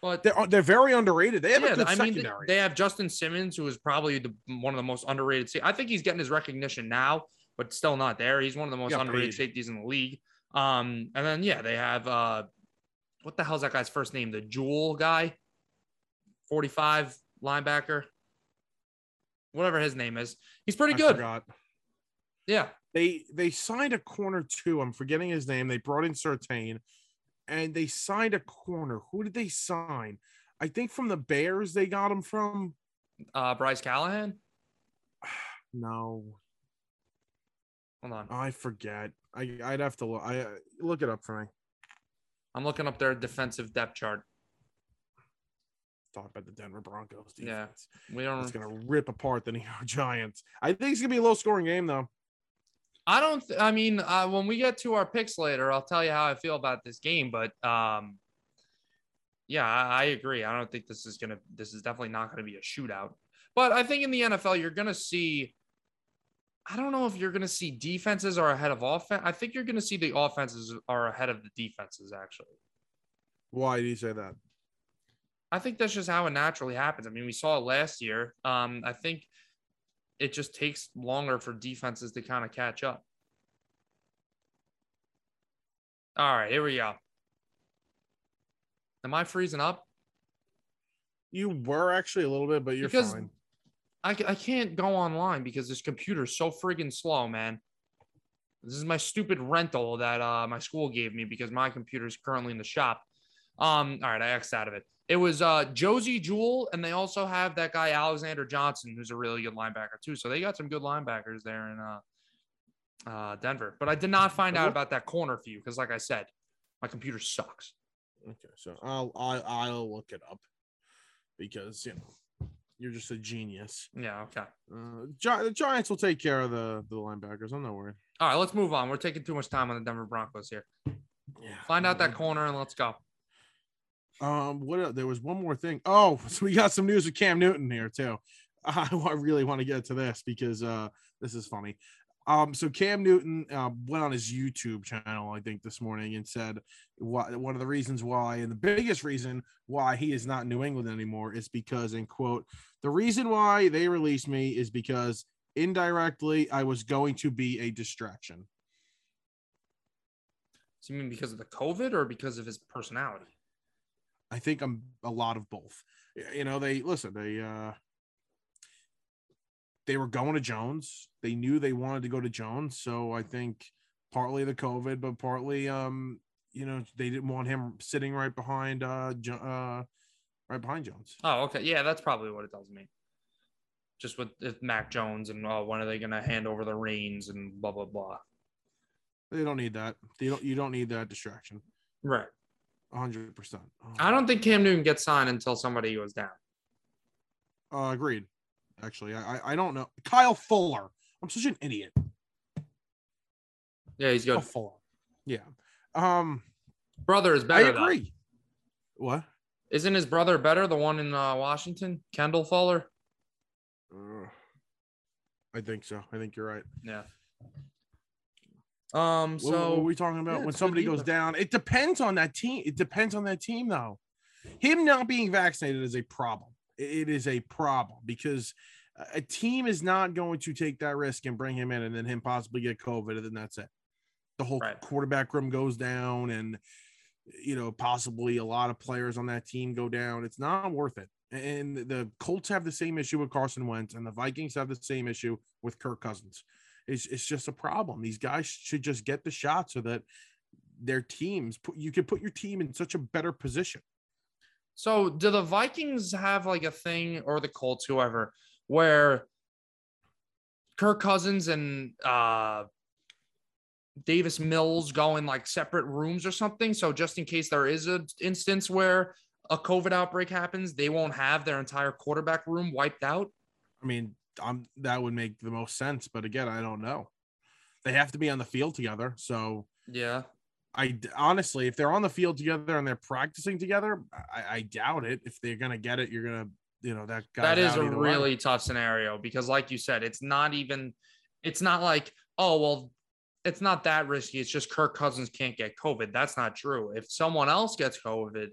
Speaker 2: But
Speaker 1: They're they're very underrated. They have a
Speaker 2: yeah,
Speaker 1: good
Speaker 2: I mean,
Speaker 1: secondary.
Speaker 2: they have Justin Simmons, who is probably the one of the most underrated. I think he's getting his recognition now, but still not there. He's one of the most
Speaker 1: Got
Speaker 2: underrated
Speaker 1: paid.
Speaker 2: safeties in the league. Um, and then yeah, they have uh, what the hell's that guy's first name? The Jewel guy, forty-five linebacker, whatever his name is. He's pretty
Speaker 1: I
Speaker 2: good.
Speaker 1: forgot.
Speaker 2: Yeah,
Speaker 1: They they signed a corner too. I'm forgetting his name. They brought in Surtain, and they signed a corner. Who did they sign? I think from the Bears they got him from.
Speaker 2: uh, Bryce Callahan.
Speaker 1: No,
Speaker 2: Hold on,
Speaker 1: I forget. I I'd have to look. I uh, look it up for me.
Speaker 2: I'm looking up their defensive depth chart.
Speaker 1: Talk about the Denver Broncos defense. Yeah.
Speaker 2: We don't.
Speaker 1: It's gonna rip apart the New York Giants. I think it's gonna be a low scoring game though.
Speaker 2: I don't. Th- I mean, uh, when we get to our picks later, I'll tell you how I feel about this game. But um, yeah, I, I agree. I don't think this is gonna. This is definitely not gonna be a shootout. But I think in the NFL, you're gonna see. I don't know if you're gonna see defenses are ahead of offense. I think you're gonna see the offenses are ahead of the defenses. Actually,
Speaker 1: Why do you say that?
Speaker 2: I think that's just how it naturally happens. I mean, we saw it last year. Um, I think it just takes longer for defenses to kind of catch up. All right, here we go. Am I freezing up?
Speaker 1: You were actually a little bit, but you're
Speaker 2: Because-
Speaker 1: fine.
Speaker 2: I, I can't go online because this computer's so friggin' slow, man. This is my stupid rental that uh, my school gave me because my computer's currently in the shop. Um, all right, I X'd out of it. It was uh, Josey Jewell, and they also have that guy Alexander Johnson, who's a really good linebacker too. So they got some good linebackers there in uh, uh, Denver. But I did not find out about that corner for you because, like I said, my computer sucks.
Speaker 1: Okay, so I'll I'll, I'll look it up because you know you're just a genius.
Speaker 2: Yeah, okay.
Speaker 1: Uh, Gi- the Giants will take care of the the linebackers. I'm not worried.
Speaker 2: All right, let's move on. We're taking too much time on the Denver Broncos here.
Speaker 1: Yeah.
Speaker 2: Find out that corner and let's go.
Speaker 1: Um, what el- there was one more thing. Oh, so we got some news with Cam Newton here too. I, really want to get to this because uh this is funny. Um, so Cam Newton uh, went on his YouTube channel, I think, this morning and said what one of the reasons why, and the biggest reason why he is not in New England anymore is because, in quote, the reason why they released me is because indirectly I was going to be a distraction.
Speaker 2: So you mean because of the COVID or because of his personality?
Speaker 1: I think I'm a lot of both. You know, they listen, they uh they were going to Jones. They knew they wanted to go to Jones, so I think partly the COVID, but partly um you know, they didn't want him sitting right behind uh uh right behind Jones.
Speaker 2: Oh, okay. Yeah, that's probably what it tells me. Just with if Mac Jones and uh, when are they going to hand over the reins and blah blah blah.
Speaker 1: They don't need that. They don't you don't need that distraction.
Speaker 2: Right.
Speaker 1: 100%.
Speaker 2: I don't think Cam Newton gets signed until somebody goes down.
Speaker 1: uh, agreed. Actually, I I- I don't know. Kyle Fuller. I'm such an idiot.
Speaker 2: Yeah, he's good.
Speaker 1: Kyle Fuller. Yeah. Um
Speaker 2: Brother is
Speaker 1: I
Speaker 2: better. though.
Speaker 1: agree. What?
Speaker 2: Isn't his brother better? The one in uh, Washington, Kendall Fuller.
Speaker 1: Uh, I think so. I think you're right.
Speaker 2: Yeah. Um. So
Speaker 1: what, are we talking about
Speaker 2: yeah,
Speaker 1: when somebody goes down? It depends on that team. It depends on that team, though. Him not being vaccinated is a problem. It- is a problem because a- a team is not going to take that risk and bring him in and then him possibly get COVID and then that's it. The whole
Speaker 2: Right.
Speaker 1: quarterback room goes down and you know possibly a lot of players on that team go down. It's not worth it. And the Colts have the same issue with Carson Wentz, and the Vikings have the same issue with Kirk Cousins. It's, it's just a problem. These guys should just get the shot so that their teams put you can put your team in such a better position.
Speaker 2: So, do the Vikings have like a thing, or the Colts, whoever, where Kirk Cousins and uh, Davis Mills go in like separate rooms or something? So, just in case there is an instance where a COVID outbreak happens, they won't have their entire quarterback room wiped out.
Speaker 1: I mean, um, that would make the most sense, but again, I don't know. They have to be on the field together, so
Speaker 2: Yeah.
Speaker 1: I honestly, if they're on the field together and they're practicing together, I, I doubt it. If they're gonna get it, you're gonna, you know, that guy.
Speaker 2: that is a really tough scenario because like you said it's not even it's not like oh well it's not that risky it's just kirk cousins can't get covid that's not true if someone else gets covid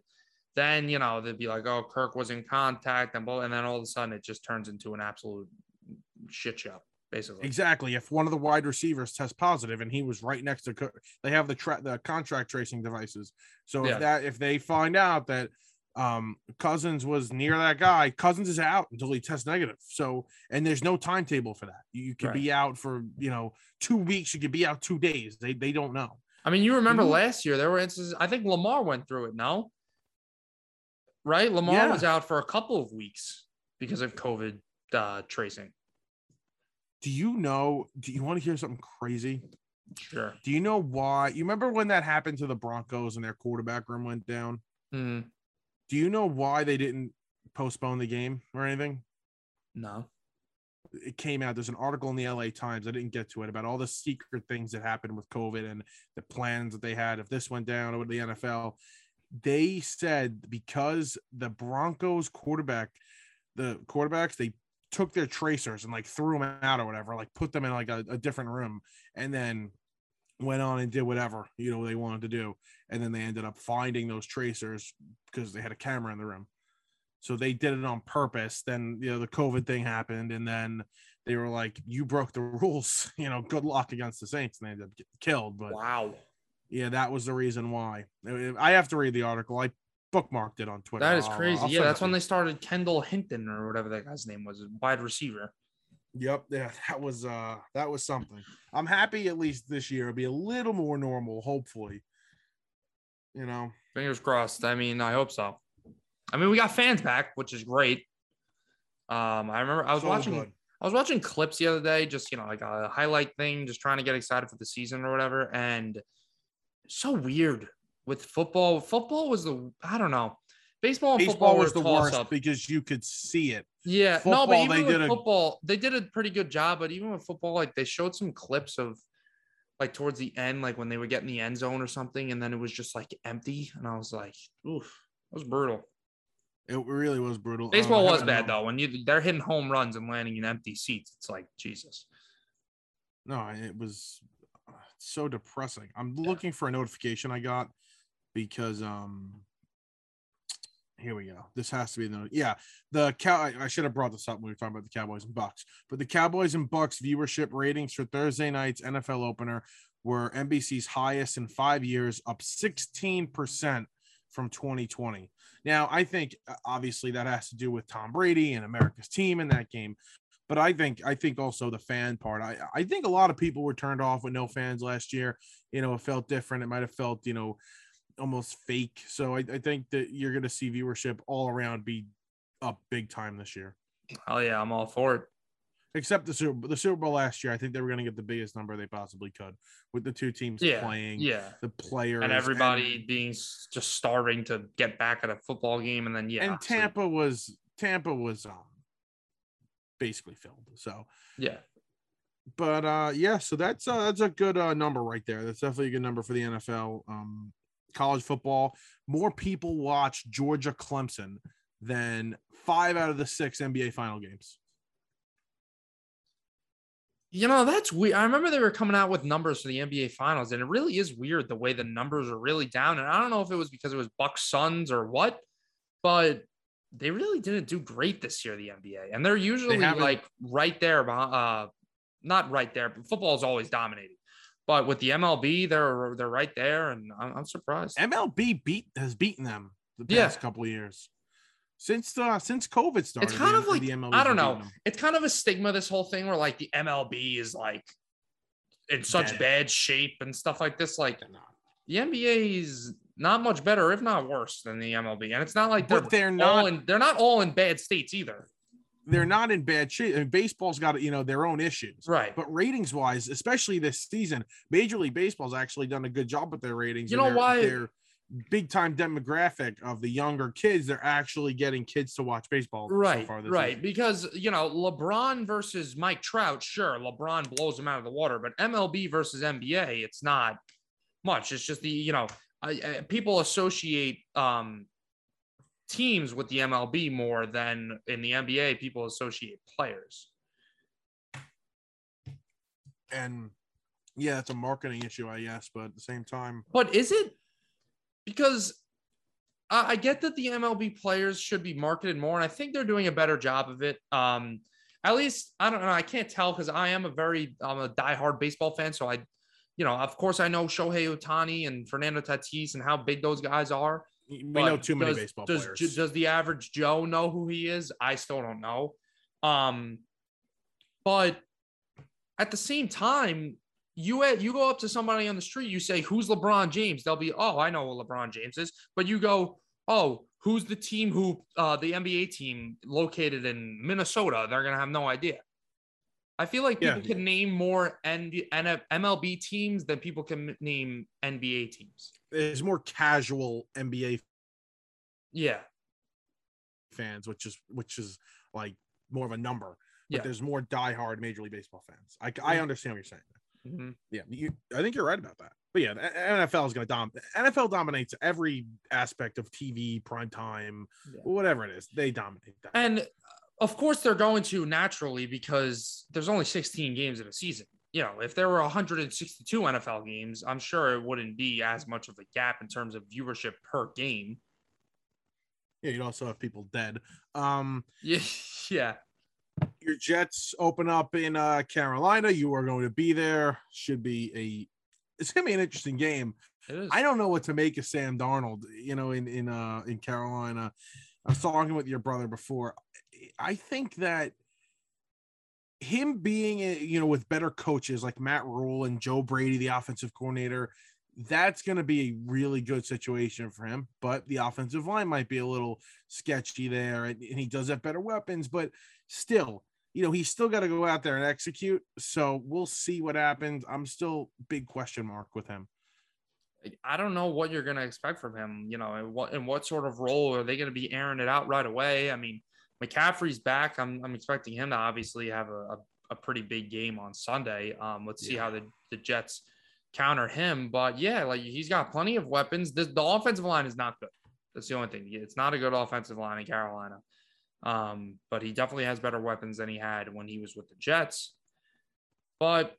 Speaker 2: then you know they'd be like oh kirk was in contact and, blah, and then all of a sudden it just turns into an absolute shit show basically
Speaker 1: Exactly. If one of the wide receivers tests positive and he was right next to, they have the tra- the contract tracing devices. So
Speaker 2: Yeah.
Speaker 1: if that if they find out that um Cousins was near that guy, Cousins is out until he tests negative. So and there's no timetable for that. You, could be out for you know two weeks. You could be out two days. They they don't know.
Speaker 2: i mean you remember
Speaker 1: Mhm.
Speaker 2: last year there were instances i think lamar went through it no right lamar
Speaker 1: Yeah.
Speaker 2: was out for a couple of weeks because of covid uh, tracing
Speaker 1: Do you know? Do you want to hear something crazy?
Speaker 2: sure
Speaker 1: Do you know why? You remember when that happened to the Broncos and their quarterback room went down?
Speaker 2: Hmm.
Speaker 1: Do you know why they didn't postpone the game or anything?
Speaker 2: no
Speaker 1: it came out. There's an article in the LA Times. I didn't get to it about all the secret things that happened with COVID and the plans that they had. If this went down with the NFL, they said because the Broncos quarterback, the quarterbacks, they took their tracers and like threw them out or whatever, like put them in like a, a different room, and then went on and did whatever you know they wanted to do, and then they ended up finding those tracers because they had a camera in the room. So they did it on purpose. Then you know the COVID thing happened, and then they were like, "You broke the rules. You know, good luck against the Saints." And they ended up getting killed. But
Speaker 2: Wow.
Speaker 1: yeah, that was the reason why. I have to read the article. I bookmarked it on Twitter.
Speaker 2: That is
Speaker 1: I'll-
Speaker 2: crazy.
Speaker 1: I'll
Speaker 2: yeah, that's when
Speaker 1: you.
Speaker 2: they started Kendall Hinton or whatever that guy's name was, wide receiver.
Speaker 1: Yep, yeah, that was uh that was something. I'm happy at least this year it'll be a little more normal, hopefully. You know,
Speaker 2: Fingers crossed. I mean, I hope so. I mean, we got fans back, which is great. Um, I remember I was
Speaker 1: so
Speaker 2: watching
Speaker 1: good.
Speaker 2: I was watching clips the other day, just you know, like a highlight thing, just trying to get excited for the season or whatever. And so weird with football. Football was the I don't know. Baseball and football
Speaker 1: was the worst
Speaker 2: toss-up.
Speaker 1: because you could see it.
Speaker 2: Yeah, no, but even
Speaker 1: they
Speaker 2: with
Speaker 1: did a-
Speaker 2: football, they did a pretty good job. But even with football, like they showed some clips of like towards the end, like when they were getting the end zone or something, and then it was just like empty, and I was like, oof, it was brutal.
Speaker 1: It really was brutal. Um,
Speaker 2: Baseball
Speaker 1: I
Speaker 2: was bad though. When you they're hitting home runs and landing in empty seats, it's like Jesus.
Speaker 1: No, it was uh, so depressing. I'm looking for a notification I got because um here we go. This has to be the yeah. The cow I- I should have brought this up when we were talking about the Cowboys and Bucs. But the Cowboys and Bucs viewership ratings for Thursday night's NFL opener were NBC's highest in five years, up 16% from 2020. Now, I think uh, obviously that has to do with Tom Brady and America's team in that game. But I think I think also the fan part. I I think a lot of people were turned off with no fans last year. You know, it felt different. It might have felt, you know, almost fake. So I, I think that you're gonna see viewership all around be up big time this year.
Speaker 2: Oh yeah, I'm all for it.
Speaker 1: Except the Super the Super Bowl last year. I think they were gonna get the biggest number they possibly could with the two teams
Speaker 2: Yeah,
Speaker 1: playing,
Speaker 2: Yeah,
Speaker 1: the players
Speaker 2: and everybody being just starving to get back at a football game, and then yeah,
Speaker 1: and Tampa was Tampa was um basically filled. So
Speaker 2: yeah,
Speaker 1: but uh yeah so that's uh that's a good uh number right there that's definitely a good number for the nfl um college football more people watch georgia clemson than five out of the six nba final games
Speaker 2: You know, that's weird. I remember they were coming out with numbers for the NBA finals, and it really is weird the way the numbers are really down. And I don't know if it was because it was Bucks Suns or what, but they really didn't do great this year, the NBA. And they're usually
Speaker 1: haven't-
Speaker 2: like right there, uh, not right there, but football is always dominating. But with the MLB, they're they're right there, and I'm, I'm surprised.
Speaker 1: mlb beat has beaten them the
Speaker 2: Yeah.
Speaker 1: past couple of years since uh since covid started
Speaker 2: It's kind
Speaker 1: the-
Speaker 2: of like
Speaker 1: the MLB
Speaker 2: I don't know. It's kind of a stigma this whole thing where like the MLB is like in such
Speaker 1: Dead.
Speaker 2: bad shape and stuff like this. Like the NBA is not much better, if not worse, than the MLB. And it's not like they're
Speaker 1: but they're
Speaker 2: all
Speaker 1: not
Speaker 2: in they're not all in bad states either.
Speaker 1: They're not in bad shape and baseball's got you know their own issues
Speaker 2: Right.
Speaker 1: But ratings wise, especially this season, Major League Baseball's actually done a good job with their ratings.
Speaker 2: You know
Speaker 1: their-
Speaker 2: why-
Speaker 1: Their big time demographic of the younger kids, they're actually getting kids to watch baseball. so
Speaker 2: Right,
Speaker 1: far this
Speaker 2: right.
Speaker 1: season.
Speaker 2: Because you know, LeBron versus Mike Trout, sure, LeBron blows him out of the water, but MLB versus NBA, it's not much. It's just the you know, I, I, people associate um teams with the MLB more than in the NBA. People associate players.
Speaker 1: And yeah, it's a marketing issue, I guess. But at the same time,
Speaker 2: But is it because I I get that the MLB players should be marketed more, and I think they're doing a better job of it. Um, at least I don't know. I can't tell because I am a very I'm a diehard baseball fan, so I, you know, of course I know Shohei Ohtani and Fernando Tatis and how big those guys are.
Speaker 1: We
Speaker 2: but
Speaker 1: know too many
Speaker 2: does-
Speaker 1: baseball
Speaker 2: does,
Speaker 1: players.
Speaker 2: Does the average Joe know who he is? I still don't know. Um, but at the same time, you at, you go up to somebody on the street, you say, "Who's LeBron James?" They'll be, "Oh, I know who LeBron James is." But you go, "Oh, who's the team who uh, the NBA team located in Minnesota?" They're gonna have no idea. I feel like
Speaker 1: Yeah.
Speaker 2: people can name more N- MLB teams than people can name NBA teams.
Speaker 1: There's more casual NBA
Speaker 2: Yeah,
Speaker 1: fans, which is which is like more of a number. But
Speaker 2: Yeah.
Speaker 1: there's more diehard Major League Baseball fans. I, I understand what you're saying.
Speaker 2: Mhm.
Speaker 1: Yeah, you, I think you're right about that. But yeah, NFL is going to dominate. NFL dominates every aspect of TV, prime time,
Speaker 2: Yeah.
Speaker 1: whatever it is. They dominate that.
Speaker 2: And uh, of course, they're going to naturally because there's only 16 games in a season. You know, if there were 162 NFL games, I'm sure it wouldn't be as much of a gap in terms of viewership per game.
Speaker 1: Yeah, you'd also have people dead. Um,
Speaker 2: Yeah, yeah,
Speaker 1: your Jets open up in uh, Carolina. You are going to be there. Should be a. It's gonna be an interesting game.
Speaker 2: it is.
Speaker 1: I don't know what to make of Sam Darnold. You know, in in uh in Carolina, I was talking with your brother before. I think that him being uh, you know with better coaches like Matt Rhule and Joe Brady, the offensive coordinator, that's going to be a really good situation for him. But the offensive line might be a little sketchy there, and, and he does have better weapons. But still, you know, he's still got to go out there and execute. So we'll see what happens. I'm still big question mark with him.
Speaker 2: I don't know what you're going to expect from him. You know, and what and what sort of role are they going to be airing it out right away? I mean, McCaffrey's back. I'm I'm expecting him to obviously have a, a, a pretty big game on Sunday. Um, let's see
Speaker 1: Yeah.
Speaker 2: how the, the Jets counter him. But yeah, like he's got plenty of weapons. The, the offensive line is not good. That's the only thing. It's not a good offensive line in Carolina. Um, but he definitely has better weapons than he had when he was with the Jets. But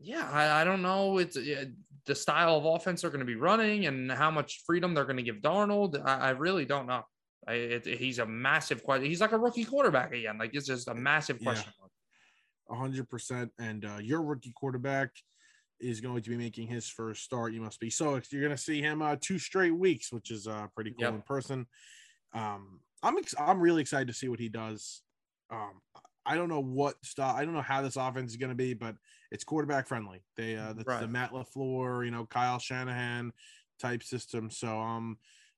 Speaker 2: yeah, I, I don't know. It's uh, the style of offense they're going to be running and how much freedom they're going to give Darnold. I, I really don't know. I, it, he's a massive question. He's like a rookie quarterback again. Like it's just a massive question. mark.
Speaker 1: A hundred percent. And uh, your rookie quarterback is going to be making his first start. You must be so you're going to see him uh, two straight weeks, which is uh, pretty cool
Speaker 2: Yep.
Speaker 1: in person. Um, I'm ex- I'm really excited to see what he does. Um, I don't know what style. I don't know how this offense is going to be, but it's quarterback friendly. They uh, that's the
Speaker 2: Right.
Speaker 1: Matt LaFleur, you know, Kyle Shanahan type system. So um,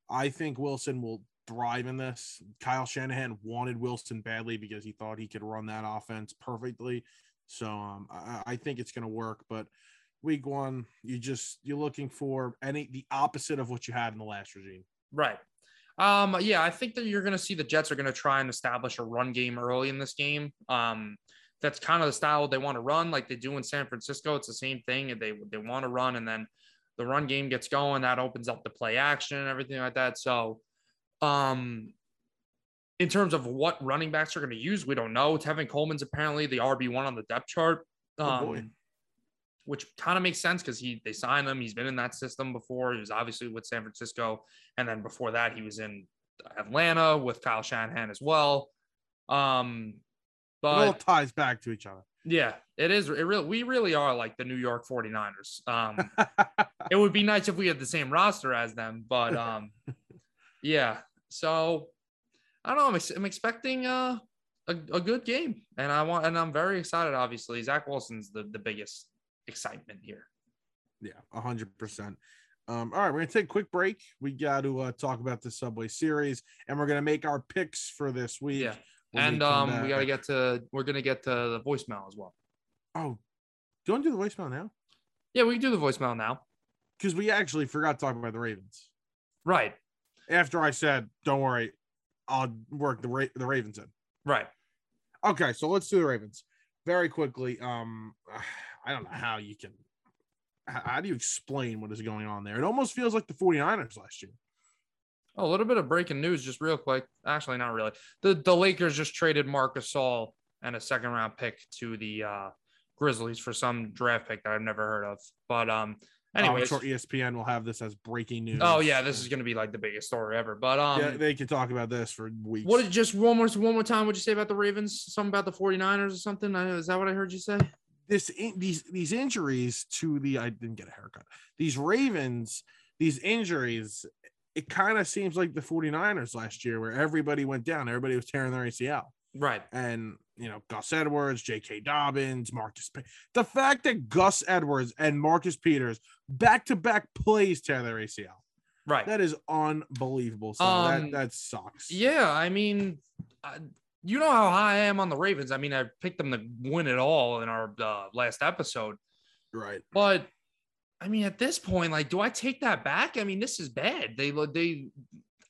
Speaker 1: I think Wilson will thrive in this. Kyle Shanahan wanted Wilson badly because he thought he could run that offense perfectly. So um, I, I think it's going to work. But week one, you just you're looking for any the opposite of what you had in the last regime.
Speaker 2: Right. Um, yeah, I think that you're going to see the Jets are going to try and establish a run game early in this game. Um, that's kind of the style they want to run, like they do in San Francisco. It's the same thing. They they want to run, and then the run game gets going. That opens up the play action and everything like that. So, um, in terms of what running backs are going to use, we don't know. Tevin Coleman's apparently the RB one on the depth chart.
Speaker 1: Oh.
Speaker 2: Um, which kind of makes sense because he they signed him. He's been in that system before. He was obviously with San Francisco, and then before that, he was in Atlanta with Kyle Shanahan as well. Um, but
Speaker 1: It all ties back to each other.
Speaker 2: yeah, it is. It really, we really are like the New York 49ers. Um, it would be nice if we had the same roster as them, but um, yeah. So I don't know. I'm, ex- I'm expecting uh, a, a good game, and I want, and I'm very excited. Obviously, Zach Wilson's the the biggest excitement here.
Speaker 1: Yeah, a hundred percent. Um, all right, we're gonna take a quick break. We got to uh, talk about the Subway Series, and we're gonna make our picks for this week.
Speaker 2: Yeah. and
Speaker 1: come
Speaker 2: um, we got to get to we're gonna get to the voicemail as well.
Speaker 1: Oh, do you want to do the voicemail now?
Speaker 2: Yeah, we can do the voicemail now.
Speaker 1: Because we actually forgot to talk about the Ravens.
Speaker 2: Right,
Speaker 1: After I said, "Don't worry, I'll work the Ra- the Ravens in."
Speaker 2: right.
Speaker 1: Okay, so let's do the Ravens very quickly. Um, I don't know how you can. How, do you explain what is going on there? It almost feels like the 49ers last year.
Speaker 2: Oh, a little bit of breaking news, just real quick. Actually, not really. The the Lakers just traded Marcus Gasol and a second round pick to the uh, Grizzlies for some draft pick that I've never heard of. But um,
Speaker 1: Anyway,
Speaker 2: anyways.
Speaker 1: sure, ESPN will have this as breaking news.
Speaker 2: Oh yeah, this is gonna be like the biggest story ever. But um,
Speaker 1: yeah, they could talk about this for weeks.
Speaker 2: what did just one more one more time? What'd you say about the Ravens? Something about the 49ers or something? I, is that what I heard you say?
Speaker 1: this in, these these injuries to the I didn't get a haircut. These Ravens, these injuries, it kind of seems like the 49ers last year where everybody went down, everybody was tearing their ACL.
Speaker 2: Right.
Speaker 1: And you know, Gus Edwards, J.K. Dobbins, Marcus. The fact that Gus Edwards and Marcus Peters back to back plays tear their ACL,
Speaker 2: Right.
Speaker 1: that is unbelievable. So
Speaker 2: Um,
Speaker 1: that that sucks.
Speaker 2: Yeah, I mean, I, you know how high I am on the Ravens. I mean, I picked them to win it all in our uh, last episode,
Speaker 1: right.
Speaker 2: but I mean, at this point, like, do I take that back? I mean, this is bad. They they,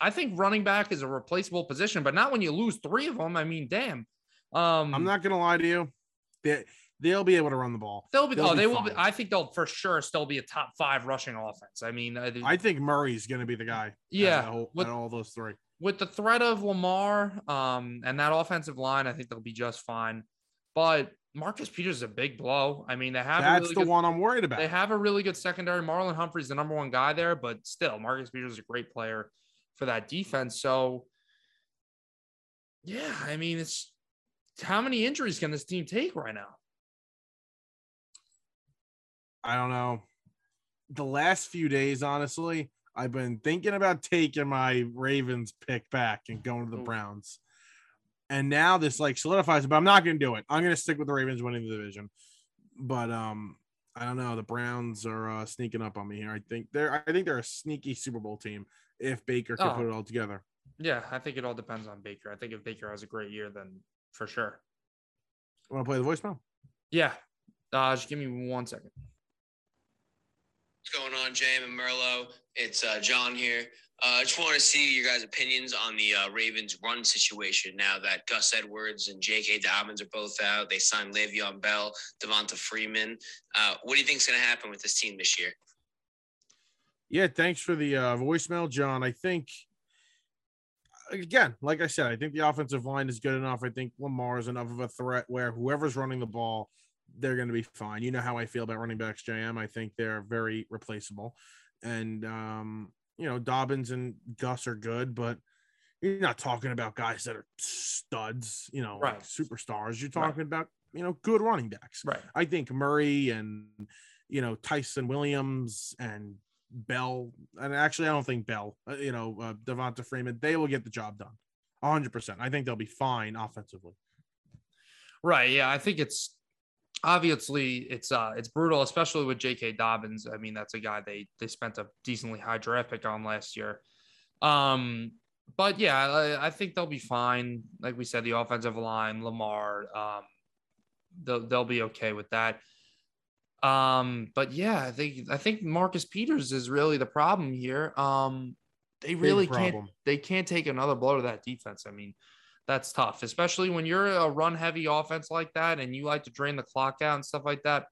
Speaker 2: I think running back is a replaceable position, but not when you lose three of them. I mean, damn. Um,
Speaker 1: I'm not gonna lie to you. They they'll be able to run the ball.
Speaker 2: They'll be.
Speaker 1: They'll
Speaker 2: oh,
Speaker 1: be
Speaker 2: they will. Be. I think they'll for sure still be a top five rushing offense. I mean, I,
Speaker 1: I think Murray's going to be the guy.
Speaker 2: Yeah,
Speaker 1: whole-
Speaker 2: with-
Speaker 1: all those three.
Speaker 2: with the threat of Lamar um, and that offensive line, I think they'll be just fine. But Marcus Peters is a big blow. I mean, they have
Speaker 1: That's
Speaker 2: really
Speaker 1: the
Speaker 2: good,
Speaker 1: one I'm worried about.
Speaker 2: They have a really good secondary. Marlon Humphrey's the number one guy there, but still, Marcus Peters is a great player for that defense. So, yeah, I mean, it's how many injuries can this team take right now?
Speaker 1: I don't know. The last few days, honestly, I've been thinking about taking my Ravens pick back and going to the Browns. And now this like solidifies it, but I'm not going to do it. I'm going to stick with the Ravens winning the division. But um, I don't know. The Browns are uh, sneaking up on me here. I think they're I think they're a sneaky Super Bowl team if Baker can
Speaker 2: Oh.
Speaker 1: put it all together.
Speaker 2: Yeah, I think it all depends on Baker. I think if Baker has a great year, then for sure.
Speaker 1: Want to play the voicemail?
Speaker 2: Yeah. Uh, just give me one second.
Speaker 3: What's going on, Jam and Merlo? It's uh, John here. I uh, just want to see your guys' opinions on the uh, Ravens' run situation now that Gus Edwards and J.K. Dobbins are both out. They signed Le'Veon Bell, Devonta Freeman. Uh, what do you think is going to happen with this team this year?
Speaker 1: Yeah, thanks for the uh, voicemail, John. I think again, like I said, I think the offensive line is good enough. I think Lamar is enough of a threat where whoever's running the ball, they're going to be fine. You know how I feel about running backs, JM. I think they're very replaceable, and um, you know Dobbins and Gus are good, but you're not talking about guys that are studs, you know, like superstars. You're
Speaker 2: Right.
Speaker 1: talking about you know good running backs.
Speaker 2: Right.
Speaker 1: I think Murray and you know Ty'Son Williams and Bell, and actually I don't think Bell, uh, you know uh, Devonta Freeman, they will get the job done, hundred percent. I think they'll be fine offensively.
Speaker 2: Right. Yeah. I think it's obviously it's uh it's brutal, especially with J.K. Dobbins. I mean, that's a guy they they spent a decently high draft pick on last year. Um, but yeah, I, I think they'll be fine. Like we said, the offensive line, Lamar, um, they'll they'll be okay with that. Um, but yeah, I think I think Marcus Peters is really the problem here. Um, they really can't they can't take another blow to that defense. I mean, that's tough, especially when you're a run heavy offense like that and you like to drain the clock out and stuff like that.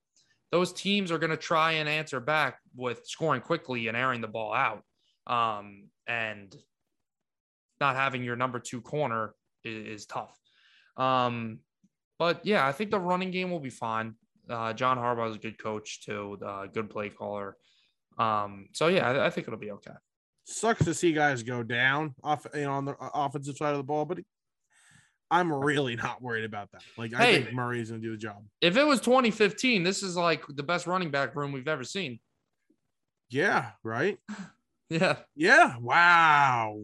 Speaker 2: Those teams are going to try and answer back with scoring quickly and airing the ball out. Um, and not having your number two corner is, is tough. Um, but yeah, I think the running game will be fine. Uh, John Harbaugh is a good coach too, uh, good play caller. Um, so yeah, I, I think it'll be okay.
Speaker 1: Sucks to see guys go down off you know on the uh, offensive side of the ball, but I'm really not worried about that. Like I
Speaker 2: Hey.
Speaker 1: think Murray's gonna do the job.
Speaker 2: If it was 2015, this is like the best running back room we've ever seen.
Speaker 1: Yeah, right.
Speaker 2: Yeah.
Speaker 1: Yeah. Wow.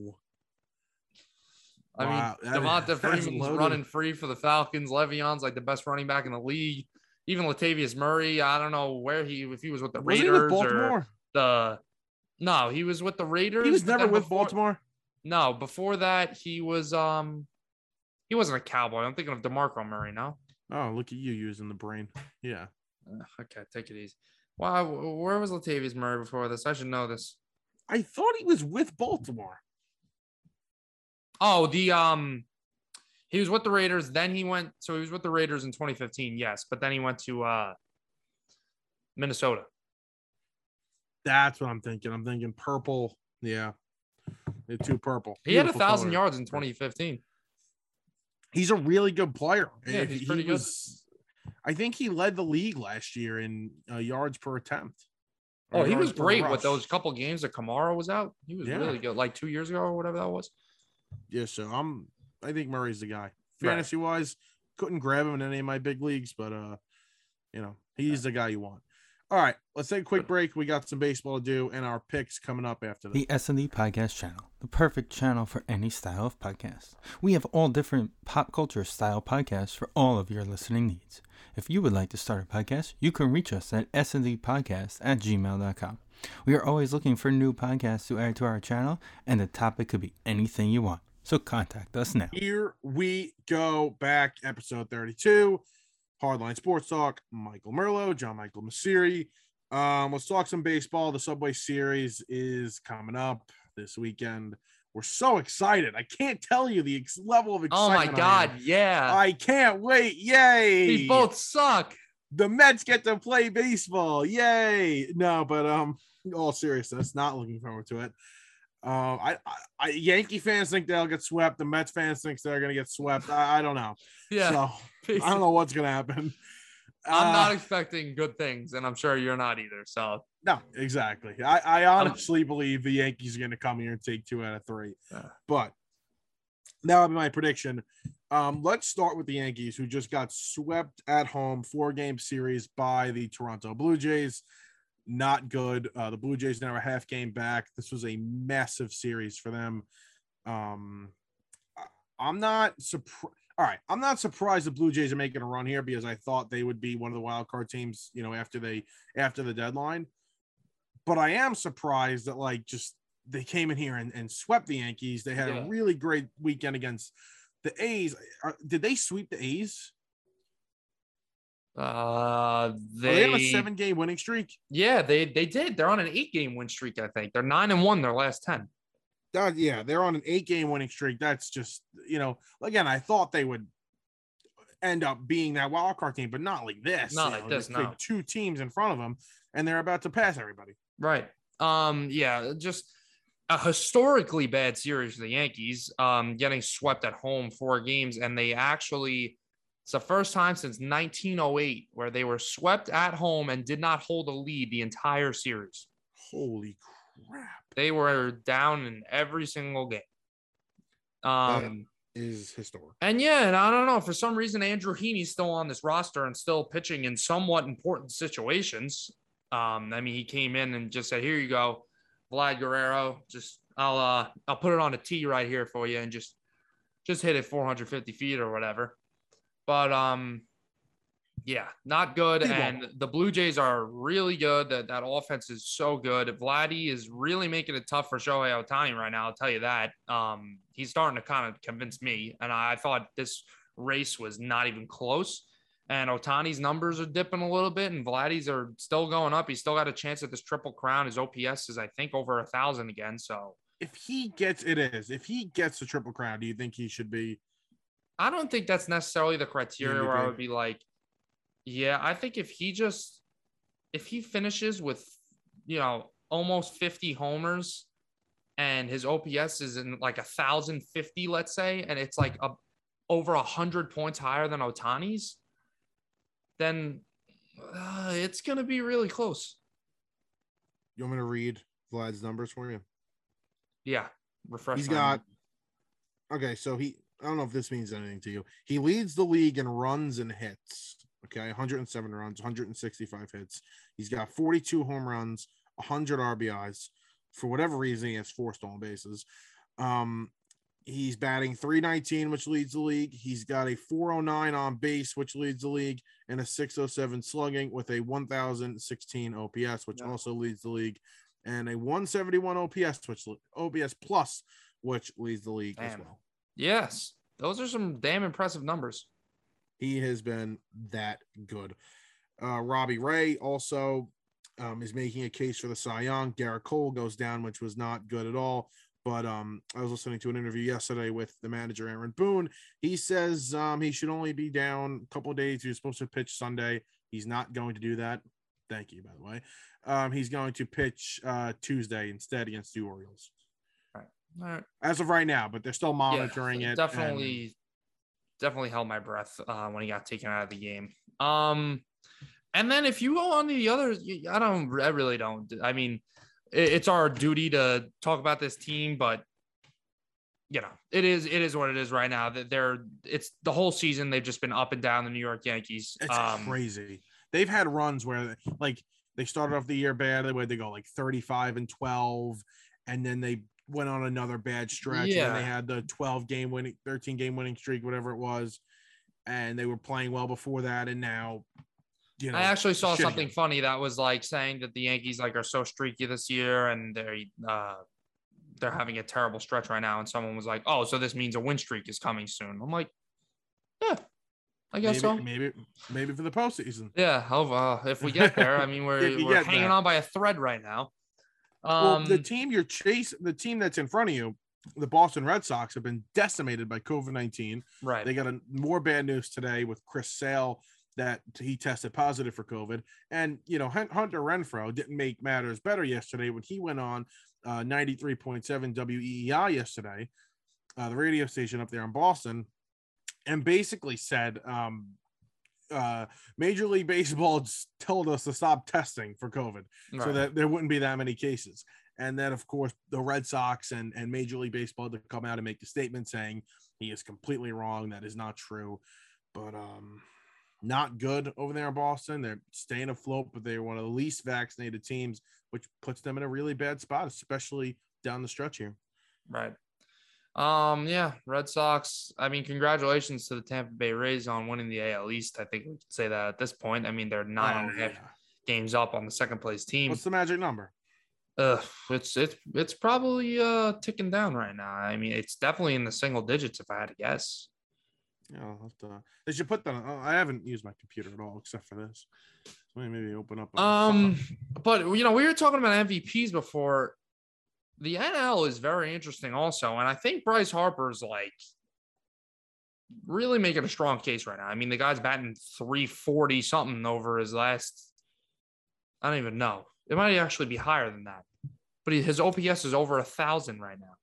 Speaker 2: I
Speaker 1: Wow,
Speaker 2: mean, Devonta Freeman's running free for the Falcons. Le'Veon's like the best running back in the league. Even Latavius Murray, I don't know where he if he was with the
Speaker 1: Was he
Speaker 2: Raiders or
Speaker 1: Baltimore?
Speaker 2: the no, he was with the Raiders.
Speaker 1: He was never with
Speaker 2: before-
Speaker 1: Baltimore.
Speaker 2: No, before that he was um he wasn't a cowboy. I'm thinking of DeMarco Murray now.
Speaker 1: Oh, look at you using the brain. Yeah.
Speaker 2: Uh, okay, take it easy. Wow, where was Latavius Murray before this? I should know this.
Speaker 1: I thought he was with Baltimore.
Speaker 2: Oh, the um he was with the Raiders, then he went so he was with the Raiders in 2015, yes, but then he went to uh Minnesota.
Speaker 1: That's what I'm thinking. I'm thinking purple. Yeah. The two purple.
Speaker 2: He had a thousand
Speaker 1: color.
Speaker 2: yards in 2015.
Speaker 1: He's a really good player.
Speaker 2: Yeah, he's
Speaker 1: he
Speaker 2: pretty good.
Speaker 1: was- I think he led the league last year in uh, yards per attempt.
Speaker 2: Oh, he was great with those couple games that Kamara was out. He was
Speaker 1: Yeah.
Speaker 2: really good, like two years ago or whatever that was.
Speaker 1: Yeah, so I'm. I think Murray's the guy.
Speaker 2: Right.
Speaker 1: Fantasy wise, couldn't grab him in any of my big leagues, but uh, you know, he's the guy you want. All right, let's take a quick break. We got some baseball to do, and our picks coming up after this.
Speaker 4: The S&D Podcast Channel, the perfect channel for any style of podcast. We have all different pop culture style podcasts for all of your listening needs. If you would like to start a podcast, you can reach us at sndpodcast at gmail.com. We are always looking for new podcasts to add to our channel, and the topic could be anything you want. So contact us now.
Speaker 1: Here we go back, episode 32. Hardline Sports Talk. Michael Merlo, John Michael Masiri. Um, let's talk some baseball. The Subway Series is coming up this weekend. We're so excited. I can't tell you the ex- level of excitement.
Speaker 2: Oh
Speaker 1: excitement.
Speaker 2: my
Speaker 1: I
Speaker 2: god, yeah.
Speaker 1: I can't wait. Yay.
Speaker 2: These both suck.
Speaker 1: the Mets get to play baseball. Yay! No, but um, all seriousness, not looking forward to it. Um, I, I, I Yankee fans think they'll get swept. The Mets fans think they're gonna get swept. I, I don't know.
Speaker 2: Yeah.
Speaker 1: So I don't know what's gonna happen.
Speaker 2: I'm
Speaker 1: Uh,
Speaker 2: not expecting good things, and I'm sure you're not either. So
Speaker 1: No, exactly. I, I honestly believe the Yankees are going to come here and take two out of three. But that would be my prediction. Um, let's start with the Yankees, who just got swept at home, four game series by the Toronto Blue Jays. Not good. Uh, the Blue Jays now are a half game back. This was a massive series for them. Um, I'm not surprised. All right, I'm not surprised the Blue Jays are making a run here because I thought they would be one of the wild card teams, you know, after they after the deadline. But I am surprised that like just they came in here and, and swept the Yankees. They had
Speaker 2: Yeah.
Speaker 1: a really great weekend against the A's. Are, did they sweep the A's?
Speaker 2: Uh,
Speaker 1: they on
Speaker 2: they
Speaker 1: a seven game winning streak?
Speaker 2: yeah they they did. They're on an eight game win streak. I think they're nine and one their last ten.
Speaker 1: That, yeah, they're on an eight game winning streak. That's just, you know, again, I thought they would end up being that wild card team, but not like this.
Speaker 2: Not
Speaker 1: you
Speaker 2: like
Speaker 1: know,
Speaker 2: this, no.
Speaker 1: Two teams in front of them, and they're about to pass everybody.
Speaker 2: Right. Um. Yeah. Just a historically bad series for the Yankees. Um. Getting swept at home four games, and they actually. It's the first time since 1908 where they were swept at home and did not hold a lead the entire series.
Speaker 1: Holy crap.
Speaker 2: They were down in every single game. Um,
Speaker 1: Is historic.
Speaker 2: and yeah, and I don't know. For some reason, Andrew Heaney's still on this roster and still pitching in somewhat important situations. Um, I mean, he came in and just said, "Here you go, Vlad Guerrero. Just I'll uh I'll put it on a tee right here for you and just just hit it 450 feet or whatever." But um, yeah, not good. And the Blue Jays are really good. That that offense is so good. Vladdy is really making it tough for Shohei Ohtani right now. I'll tell you that. Um, he's starting to kind of convince me, and I thought this race was not even close. And Ohtani's numbers are dipping a little bit, and Vladdy's are still going up. He's still got a chance at this triple crown. His OPS is, I think, over a thousand again. So
Speaker 1: If he gets it is, if he gets the triple crown, do you think he should be
Speaker 2: I don't think that's necessarily the criteria where I would be like, yeah, I think if he just if he finishes with you know almost 50 homers and his OPS is in like a thousand fifty, let's say, and it's like a over a hundred points higher than Ohtani's, then uh, it's gonna be really close.
Speaker 1: you want me to read Vlad's numbers for you?
Speaker 2: Yeah, refresh.
Speaker 1: He's got okay, so he I don't know if this means anything to you. He leads the league in runs and hits. Okay, 107 runs, 165 hits. He's got 42 home runs, 100 RBIs. For whatever reason, he has four stolen bases. Um, he's batting 319, which leads the league. He's got a 409 on base, which leads the league, and a 607 slugging with a 1016 OPS, which
Speaker 2: Yeah.
Speaker 1: also leads the league, and a 171 OPS, which OPS plus, which leads the league as well.
Speaker 2: Yes, those are some damn impressive numbers.
Speaker 1: He has been that good. Uh, Robbie Ray also um, is making a case for the Cy Young. Gerrit Cole goes down, which was not good at all. But um, I was listening to an interview yesterday with the manager, Aaron Boone. He says um, he should only be down a couple days. He was supposed to pitch Sunday. He's not going to do that. Thank you, by the way. Um, he's going to pitch uh, Tuesday instead against the Orioles
Speaker 2: right.
Speaker 1: as of right now, but they're still monitoring
Speaker 2: Yeah,
Speaker 1: it. and-
Speaker 2: Definitely, definitely held my breath uh, when he got taken out of the game. Um, and then if you go on to the others, I don't, I really don't. I mean, it's our duty to talk about this team, but you know, it is, it is what it is right now. That they're, it's the whole season they've just been up and down the New York Yankees.
Speaker 1: It's
Speaker 2: um,
Speaker 1: crazy. They've had runs where like they started off the year bad, where they go like 35 and 12, and then they went on another bad stretch. And then they had the 12 game winning, 13 game winning streak, whatever it was. And they were playing well before that. And now, you know,
Speaker 2: I actually saw something
Speaker 1: again.
Speaker 2: funny that was like saying that the Yankees like are so streaky this year and they're uh they're having a terrible stretch right now. And someone was like, "Oh, so this means a win streak is coming soon." I'm like, "Yeah, I guess
Speaker 1: maybe,
Speaker 2: so."
Speaker 1: maybe, maybe for the postseason.
Speaker 2: Yeah, hope, uh, if we get there, I mean, we're, we're hanging
Speaker 1: there.
Speaker 2: on by a thread right now.
Speaker 1: Well,
Speaker 2: Um,
Speaker 1: the team you're chasing, the team that's in front of you, the Boston Red Sox have been decimated by COVID 19.
Speaker 2: right.
Speaker 1: They got a, more bad news today with Chris Sale that he tested positive for COVID. And, you know, Hunter Renfroe didn't make matters better yesterday when he went on uh, 93.7 WEEI yesterday, uh, the radio station up there in Boston, and basically said, um, uh, Major League Baseball told us to stop testing for COVID right. so that there wouldn't be that many cases. And then, of course, the Red Sox and, and Major League Baseball to come out and make the statement saying he is completely wrong. That is not true. But um, not good over there in Boston. They're staying afloat, but they're one of the least vaccinated teams, which puts them in a really bad spot, especially down the stretch here.
Speaker 2: Right. Um, yeah, Red Sox. I mean, congratulations to the Tampa Bay Rays on winning the AL East. I think we could say that at this point. I mean, they're nine oh, and a half yeah. games up on the second place team.
Speaker 1: What's the magic number?
Speaker 2: Uh, it's it's it's probably uh ticking down right now. I mean, it's definitely in the single digits if I had to guess.
Speaker 1: Yeah, I'll have to. They should put that. On, I haven't used my computer at all except for this. So maybe open up.
Speaker 2: Um, but you know, we were talking about MVPs before. The NL is very interesting, also, and I think Bryce Harper's like really making a strong case right now. I mean, the guy's batting 340 something over his last. I don't even know. It might actually be higher than that, but his OPS is over a thousand right now.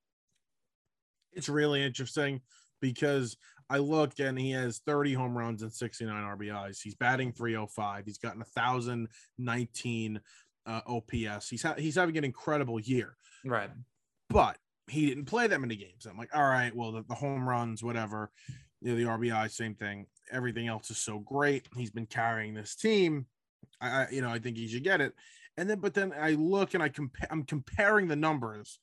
Speaker 1: It's really interesting because I looked and he has 30 home runs and 69 RBIs. He's batting 305. He's gotten 1,019 uh, OPS. He's ha- he's having an incredible year.
Speaker 2: Right.
Speaker 1: But he didn't play that many games. I'm like, all right, well, the, the home runs, whatever, you know, the RBI, same thing. Everything else is so great. He's been carrying this team. I, I you know, I think he should get it. And then, but then I look and I compare. I'm comparing the numbers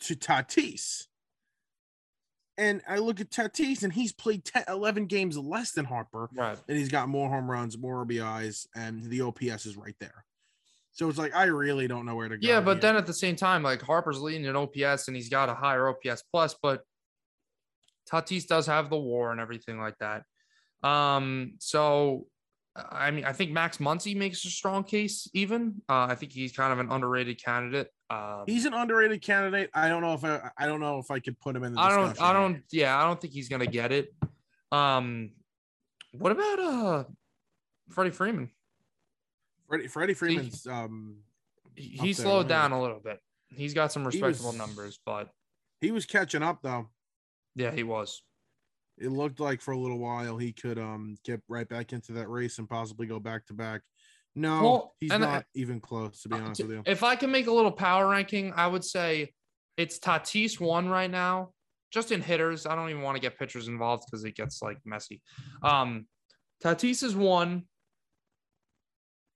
Speaker 1: to Tatis and I look at Tatis, and he's played 10, 11 games less than Harper.
Speaker 2: Right.
Speaker 1: And he's got more home runs, more RBIs, and the OPS is right there. So it's like, I really don't know where to go.
Speaker 2: Yeah, but here. then at the same time, like Harper's leading in OPS and he's got a higher OPS plus, but Tatis does have the war and everything like that. Um, so I mean, I think Max Muncy makes a strong case. Even uh, I think he's kind of an underrated candidate. Um,
Speaker 1: he's an underrated candidate. I don't know if I, I don't know if I could put him in.
Speaker 2: The I don't. I don't. Yeah, I don't think he's gonna get it. Um, what about uh, Freddie Freeman?
Speaker 1: Freddie Freddie Freeman's um,
Speaker 2: he, he slowed down a little bit. He's got some respectable was, numbers, but
Speaker 1: he was catching up though.
Speaker 2: Yeah, he was
Speaker 1: it looked like for a little while he could um get right back into that race and possibly go back to back. No, well, he's not I, even close to be honest with you.
Speaker 2: If I can make a little power ranking, I would say it's Tatis one right now, just in hitters. I don't even want to get pitchers involved because it gets like messy. Um, Tatis is one.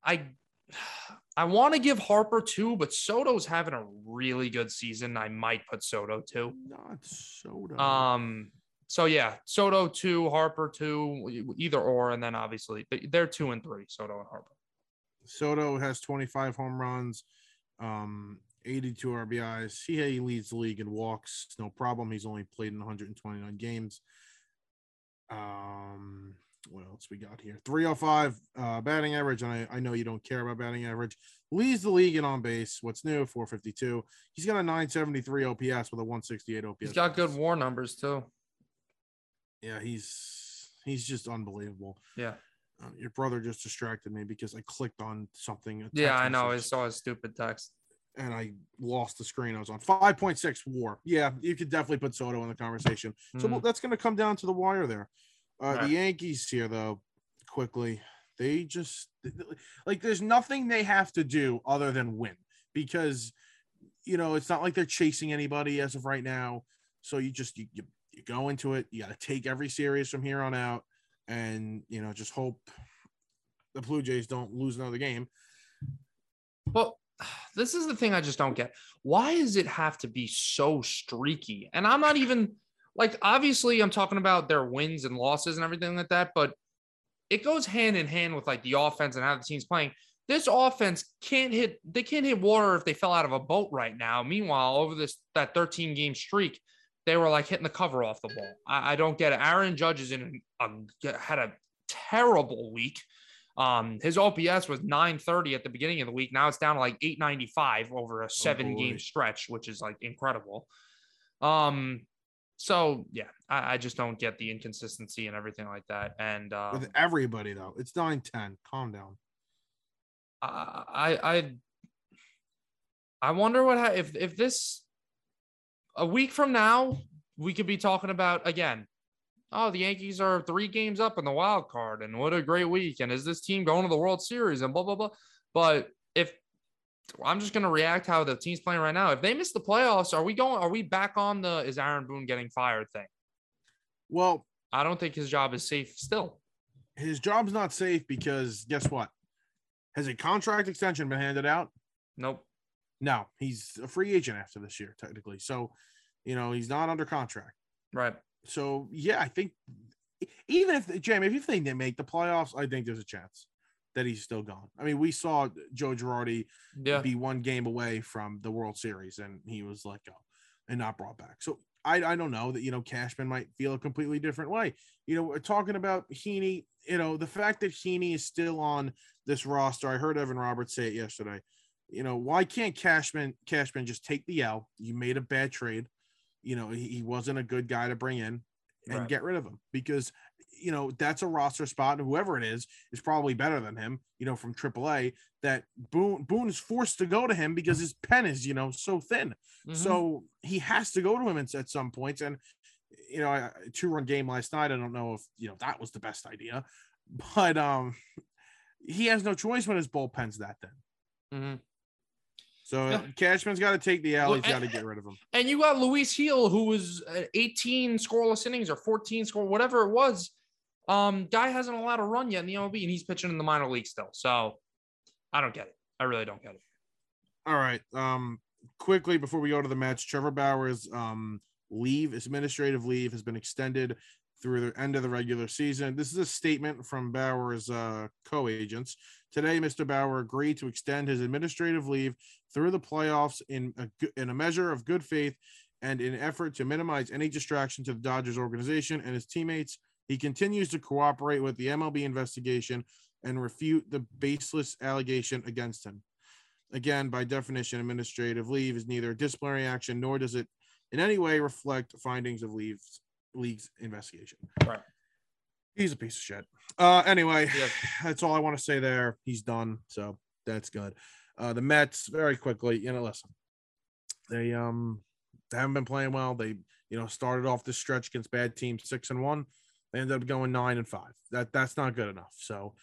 Speaker 2: I I want to give Harper two, but Soto's having a really good season. I might put Soto two.
Speaker 1: Not Soto.
Speaker 2: Um, so yeah, Soto two, Harper two, either or, and then obviously they're two and three, Soto and Harper.
Speaker 1: Soto has 25 home runs, um, 82 RBIs. He leads the league in walks, no problem. He's only played in 129 games. Um, what else we got here? 305 uh, batting average. And I, I know you don't care about batting average. Leads the league in on base. What's new? 452. He's got a 973 OPS with a 168 OPS.
Speaker 2: He's got good war numbers too
Speaker 1: yeah, he's he's just unbelievable.
Speaker 2: Yeah.
Speaker 1: Uh, your brother just distracted me because I clicked on something.
Speaker 2: Yeah, I know. I saw a stupid text.
Speaker 1: And I lost the screen. I was on 5.6 war. Yeah, you could definitely put Soto in the conversation. So well, that's going to come down to the wire there. Uh, right. The Yankees here, though, quickly, they just like there's nothing they have to do other than win because you know it's not like they're chasing anybody as of right now. So you just you, you you go into it. You got to take every series from here on out, and you know just hope the Blue Jays don't lose another game.
Speaker 2: Well, this is the thing I just don't get. Why does it have to be so streaky? And I'm not even like obviously I'm talking about their wins and losses and everything like that, but it goes hand in hand with like the offense and how the team's playing. This offense can't hit they can't hit water if they fell out of a boat right now. Meanwhile, over this that 13 game streak, they were like hitting the cover off the ball. I, I don't get it. Aaron Judge is in a, had a terrible week. Um, his OPS was 930 at the beginning of the week. Now it's down to like 895 over a oh, seven oh game stretch, which is like incredible. Um, so yeah, I, I, just don't get the inconsistency and everything like that. And um,
Speaker 1: with everybody though, it's 9-10. Calm down.
Speaker 2: I I I wonder what ha- if if this a week from now we could be talking about again. Oh, the Yankees are three games up in the wild card, and what a great week! And is this team going to the World Series? And blah blah blah. But I'm just gonna react how the team's playing right now. If they miss the playoffs, are we going? Are we back on the is Aaron Boone getting fired thing?
Speaker 1: Well,
Speaker 2: I don't think his job is safe still.
Speaker 1: His job's not safe because guess what? Has a contract extension been handed out?
Speaker 2: Nope.
Speaker 1: No, he's a free agent after this year, technically. So, you know, he's not under contract.
Speaker 2: Right.
Speaker 1: So, yeah, I think even if Jamie, if you think they make the playoffs, I think there's a chance that he's still gone. I mean, we saw Joe Girardi yeah. be one game away from the World Series and he was let go and not brought back. So I, I don't know that, you know, Cashman might feel a completely different way. You know, we're talking about Heaney, you know, the fact that Heaney is still on this roster. I heard Evan Roberts say it yesterday. You know, why can't Cashman Cashman just take the L? You made a bad trade. You know, he, he wasn't a good guy to bring in and right. get rid of him because you know that's a roster spot, and whoever it is is probably better than him. You know, from AAA, that Boone Boone is forced to go to him because his pen is you know so thin, mm-hmm. so he has to go to him at, some points. And you know, a two run game last night. I don't know if you know that was the best idea, but um, he has no choice when his bullpen's that thin. Mm-hmm. So yeah. Cashman's got to take the L. He's got to get rid of him.
Speaker 2: And you got Luis Gil, who was 18 scoreless innings or 14 score, whatever it was. Um, guy hasn't allowed a run yet in the MLB, and he's pitching in the minor league still. So I don't get it. I really don't get it.
Speaker 1: All right. Um, quickly before we go to the match, Trevor Bauer's um leave, his administrative leave, has been extended through the end of the regular season. This is a statement from Bauer's uh, co-agents. Today, Mr. Bauer agreed to extend his administrative leave through the playoffs in a, in a measure of good faith and in effort to minimize any distraction to the Dodgers organization and his teammates. He continues to cooperate with the MLB investigation and refute the baseless allegation against him. Again, by definition, administrative leave is neither disciplinary action nor does it in any way reflect findings of leaves league's investigation.
Speaker 2: Right.
Speaker 1: He's a piece of shit. Uh, anyway, that's all I want to say there. He's done, so that's good. Uh, the Mets, very quickly, you know, listen, they um they haven't been playing well. They you know started off this stretch against bad teams six and one. They ended up going nine and five. That that's not good enough. So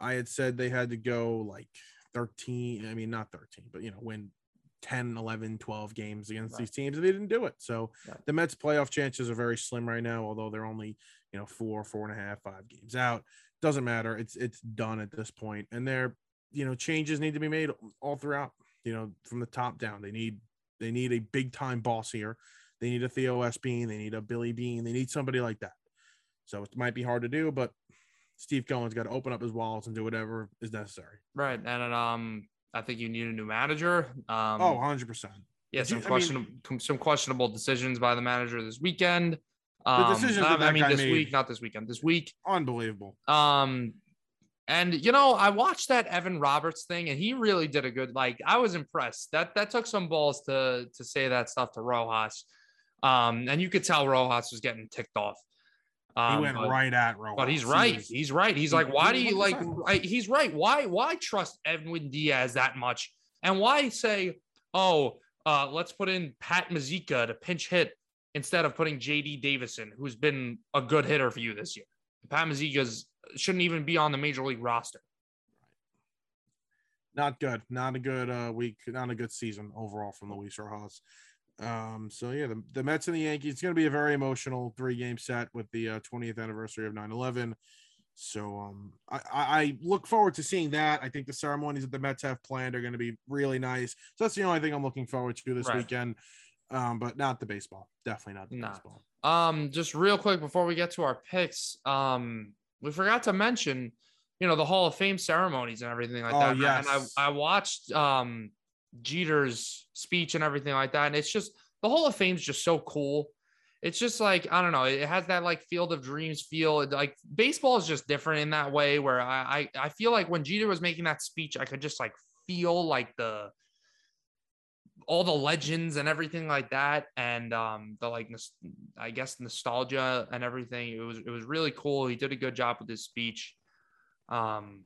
Speaker 1: I had said they had to go like 13. I mean, not 13, but you know, win 10, 11, 12 games against right. these teams, and they didn't do it. So right. the Mets playoff chances are very slim right now, although they're only, you know, four, four and a half, five games out. Doesn't matter. It's it's done at this point. And there, you know, changes need to be made all throughout, you know, from the top down. They need they need a big time boss here. They need a Theo Epstein, they need a Billy Beane. they need somebody like that. So it might be hard to do, but Steve Cohen's got to open up his wallets and do whatever is necessary.
Speaker 2: Right. And um I think you need a new manager. Um,
Speaker 1: oh, 100%.
Speaker 2: Yeah, some, questionable, I mean, some questionable decisions by the manager this weekend. Um, the decisions I mean, this made, week, not this weekend, this week.
Speaker 1: Unbelievable.
Speaker 2: Um, and you know, I watched that Evan Roberts thing, and he really did a good. Like, I was impressed. That that took some balls to to say that stuff to Rojas. Um, and you could tell Rojas was getting ticked off.
Speaker 1: Um, he went but, right at Rojas.
Speaker 2: But he's right. He's right. He's like, why do you like? He's right. Why? Why trust Edwin Diaz that much? And why say, oh, uh, let's put in Pat Mazeika to pinch hit instead of putting JD Davis, who's been a good hitter for you this year. Pat Mazeika's shouldn't even be on the major league roster.
Speaker 1: Not good. Not a good uh, week. Not a good season overall from Luis Rojas. Um, so yeah, the, the Mets and the Yankees, it's going to be a very emotional three game set with the uh, 20th anniversary of 9 11. So um, I, I look forward to seeing that. I think the ceremonies that the Mets have planned are going to be really nice. So that's the only thing I'm looking forward to this right. weekend. Um, but not the baseball. Definitely not the nah. baseball.
Speaker 2: Um, just real quick before we get to our picks, um, we forgot to mention, you know, the Hall of Fame ceremonies and everything like oh, that. Yes. And I, I watched um Jeter's speech and everything like that. And it's just the Hall of Fame's just so cool. It's just like I don't know. It has that like Field of Dreams feel. Like baseball is just different in that way. Where I I, I feel like when Jeter was making that speech, I could just like feel like the all the legends and everything like that, and um, the like, I guess nostalgia and everything. It was it was really cool. He did a good job with his speech. Um,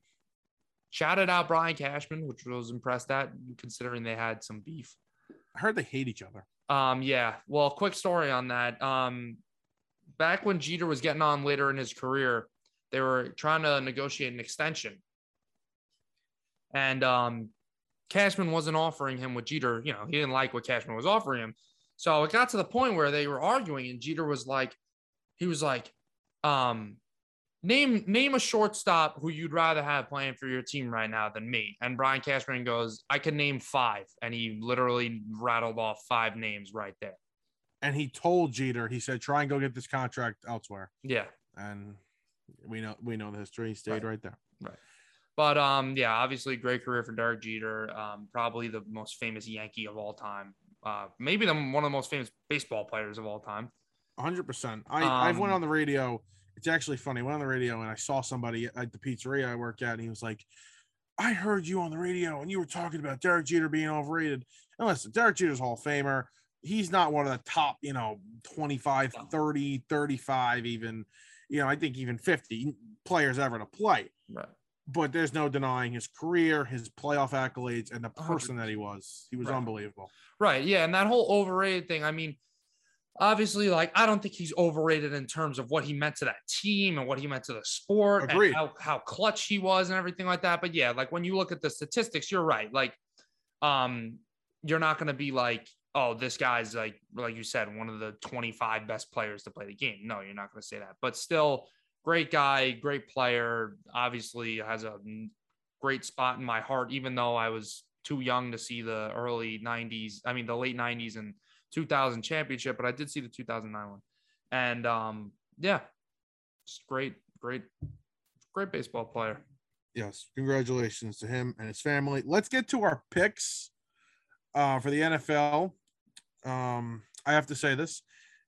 Speaker 2: shouted out Brian Cashman, which I was impressed at, considering they had some beef.
Speaker 1: I heard they hate each other.
Speaker 2: Um, yeah. Well, quick story on that. Um, back when Jeter was getting on later in his career, they were trying to negotiate an extension. And um, Cashman wasn't offering him what Jeter, you know, he didn't like what Cashman was offering him. So it got to the point where they were arguing, and Jeter was like, he was like, um, name name a shortstop who you'd rather have playing for your team right now than me. And Brian Cashman goes, I can name five. And he literally rattled off five names right there.
Speaker 1: And he told Jeter, he said, try and go get this contract elsewhere.
Speaker 2: Yeah.
Speaker 1: And we know we know the history. He stayed right, right there.
Speaker 2: Right. But um, yeah, obviously great career for Derek Jeter. Um, probably the most famous Yankee of all time. Uh, maybe the one of the most famous baseball players of all time.
Speaker 1: 100%. I, um, I went on the radio. It's actually funny. I went on the radio and I saw somebody at the pizzeria I work at, and he was like, I heard you on the radio and you were talking about Derek Jeter being overrated. And listen, Derek Jeter's Hall of Famer. He's not one of the top, you know, 25, 30, 35, even, you know, I think even 50 players ever to play.
Speaker 2: Right
Speaker 1: but there's no denying his career, his playoff accolades, and the person 100%. that he was. He was right. unbelievable.
Speaker 2: Right. Yeah. And that whole overrated thing, I mean, obviously, like, I don't think he's overrated in terms of what he meant to that team and what he meant to the sport Agreed. and how, how clutch he was and everything like that. But yeah, like when you look at the statistics, you're right. Like, um, you're not going to be like, oh, this guy's like, like you said, one of the 25 best players to play the game. No, you're not going to say that. But still, great guy, great player. Obviously, has a great spot in my heart, even though I was too young to see the early 90s, I mean, the late 90s and 2000 championship, but I did see the 2009 one. And um, yeah, just great, great, great baseball player.
Speaker 1: Yes, congratulations to him and his family. Let's get to our picks uh, for the NFL. Um, I have to say this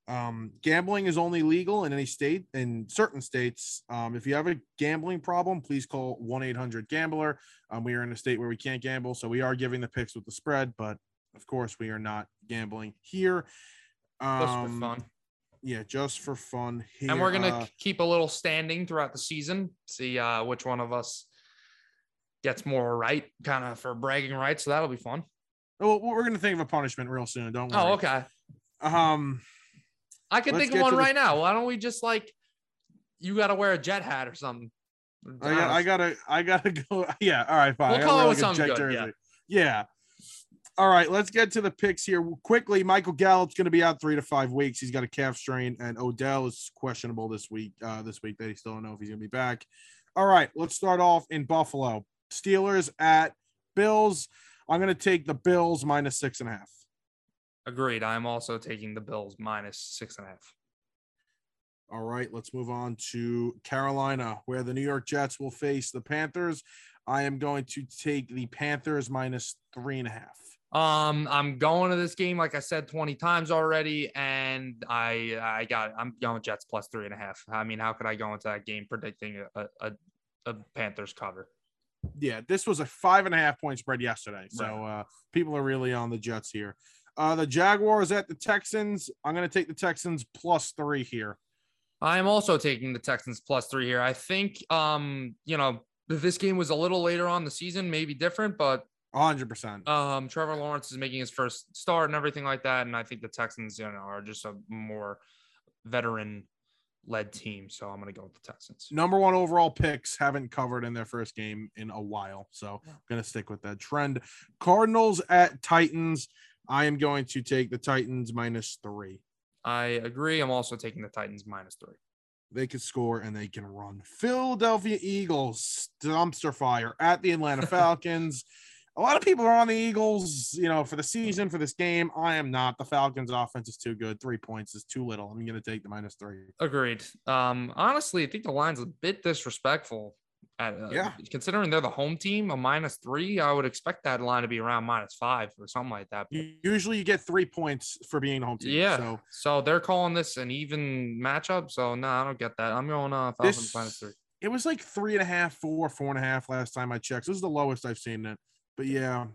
Speaker 1: um, gambling is only legal in any state, in certain states. Um, if you have a gambling problem, please call 1 800 Gambler. Um, we are in a state where we can't gamble, so we are giving the picks with the spread, but of course, we are not gambling here.
Speaker 2: just for um, fun.
Speaker 1: Yeah, just for fun.
Speaker 2: Here. And we're going to uh, keep a little standing throughout the season, see uh, which one of us gets more right, kind of for bragging rights. So that'll be fun.
Speaker 1: Well, we're going to think of a punishment real soon. Don't
Speaker 2: worry. Oh, okay.
Speaker 1: Um,
Speaker 2: I can think of one right the... now. Why don't we just like you got to wear a jet hat or something?
Speaker 1: I, got, I gotta, I gotta go. Yeah, all right, fine.
Speaker 2: We'll call it with like something good.
Speaker 1: Yeah. yeah. All right, let's get to the picks here quickly. Michael Gallup's going to be out three to five weeks. He's got a calf strain, and Odell is questionable this week. Uh, this week, they still don't know if he's going to be back. All right, let's start off in Buffalo. Steelers at Bills. I'm going to take the Bills minus six and a half.
Speaker 2: Agreed. I'm also taking the Bills minus six and a half.
Speaker 1: All right, let's move on to Carolina, where the New York Jets will face the Panthers. I am going to take the Panthers minus three and a half.
Speaker 2: Um, I'm going to this game, like I said 20 times already, and I I got it. I'm going Jets plus three and a half. I mean, how could I go into that game predicting a, a, a Panthers cover?
Speaker 1: Yeah, this was a five and a half point spread yesterday. So right. uh, people are really on the Jets here. Uh, the Jaguars at the Texans. I'm going to take the Texans plus three here.
Speaker 2: I'm also taking the Texans plus three here. I think, um, you know, if this game was a little later on the season, maybe different, but
Speaker 1: 100%.
Speaker 2: Um, Trevor Lawrence is making his first start and everything like that. And I think the Texans, you know, are just a more veteran led team. So I'm going to go with the Texans.
Speaker 1: Number one overall picks haven't covered in their first game in a while. So I'm going to stick with that trend. Cardinals at Titans. I am going to take the Titans minus three.
Speaker 2: I agree. I'm also taking the Titans minus three.
Speaker 1: They can score and they can run. Philadelphia Eagles dumpster fire at the Atlanta Falcons. a lot of people are on the Eagles, you know, for the season, for this game. I am not. The Falcons' offense is too good. Three points is too little. I'm going to take the minus three.
Speaker 2: Agreed. Um, honestly, I think the line's a bit disrespectful. At, uh,
Speaker 1: yeah.
Speaker 2: Considering they're the home team, a minus three, I would expect that line to be around minus five or something like that.
Speaker 1: Usually you get three points for being home team.
Speaker 2: Yeah. So, so they're calling this an even matchup. So no, I don't get that. I'm going uh Falcons this, minus three.
Speaker 1: It was like three and a half, four, four and a half last time I checked. So this is the lowest I've seen it. But yeah.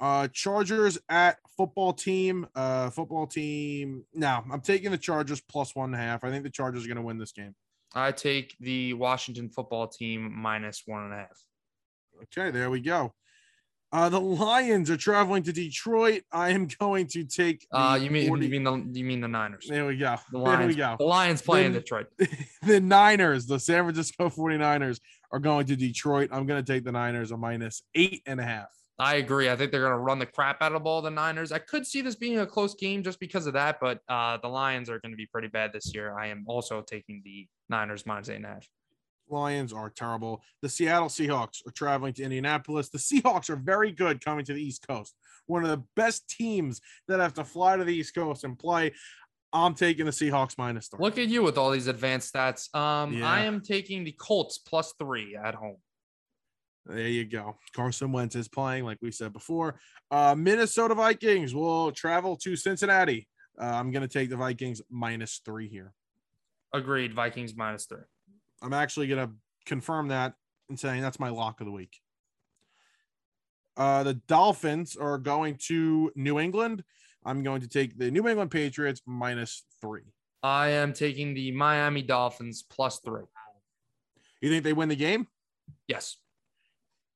Speaker 1: Uh, Chargers at football team. Uh, football team. No, I'm taking the Chargers plus one and a half. I think the Chargers are going to win this game.
Speaker 2: I take the Washington football team minus one and a half.
Speaker 1: Okay, there we go. Uh, the Lions are traveling to Detroit. I am going to take.
Speaker 2: Uh, you mean
Speaker 1: 40
Speaker 2: you mean the you mean the Niners?
Speaker 1: There we go.
Speaker 2: The
Speaker 1: There
Speaker 2: Lions.
Speaker 1: we go.
Speaker 2: The Lions playing
Speaker 1: Then-
Speaker 2: Detroit.
Speaker 1: the Niners, the San Francisco 49ers, are going to Detroit. I'm going to take the Niners a minus eight and a half.
Speaker 2: I agree. I think they're going to run the crap out of the ball. The Niners. I could see this being a close game just because of that, but uh, the Lions are going to be pretty bad this year. I am also taking the Niners minus eight and a half.
Speaker 1: Lions are terrible. The Seattle Seahawks are traveling to Indianapolis. The Seahawks are very good coming to the East Coast. One of the best teams that have to fly to the East Coast and play. I'm taking the Seahawks minus three.
Speaker 2: Look at you with all these advanced stats. Um,
Speaker 1: Yeah.
Speaker 2: I am taking the Colts plus three at home.
Speaker 1: There you go. Carson Wentz is playing, like we said before. Uh, Minnesota Vikings will travel to Cincinnati. Uh, I'm going to take the Vikings minus three here.
Speaker 2: Agreed. Vikings minus three.
Speaker 1: I'm actually going to confirm that and saying that's my lock of the week. Uh, the Dolphins are going to New England. I'm going to take the New England Patriots minus three.
Speaker 2: I am taking the Miami Dolphins plus three.
Speaker 1: You think they win the game?
Speaker 2: Yes.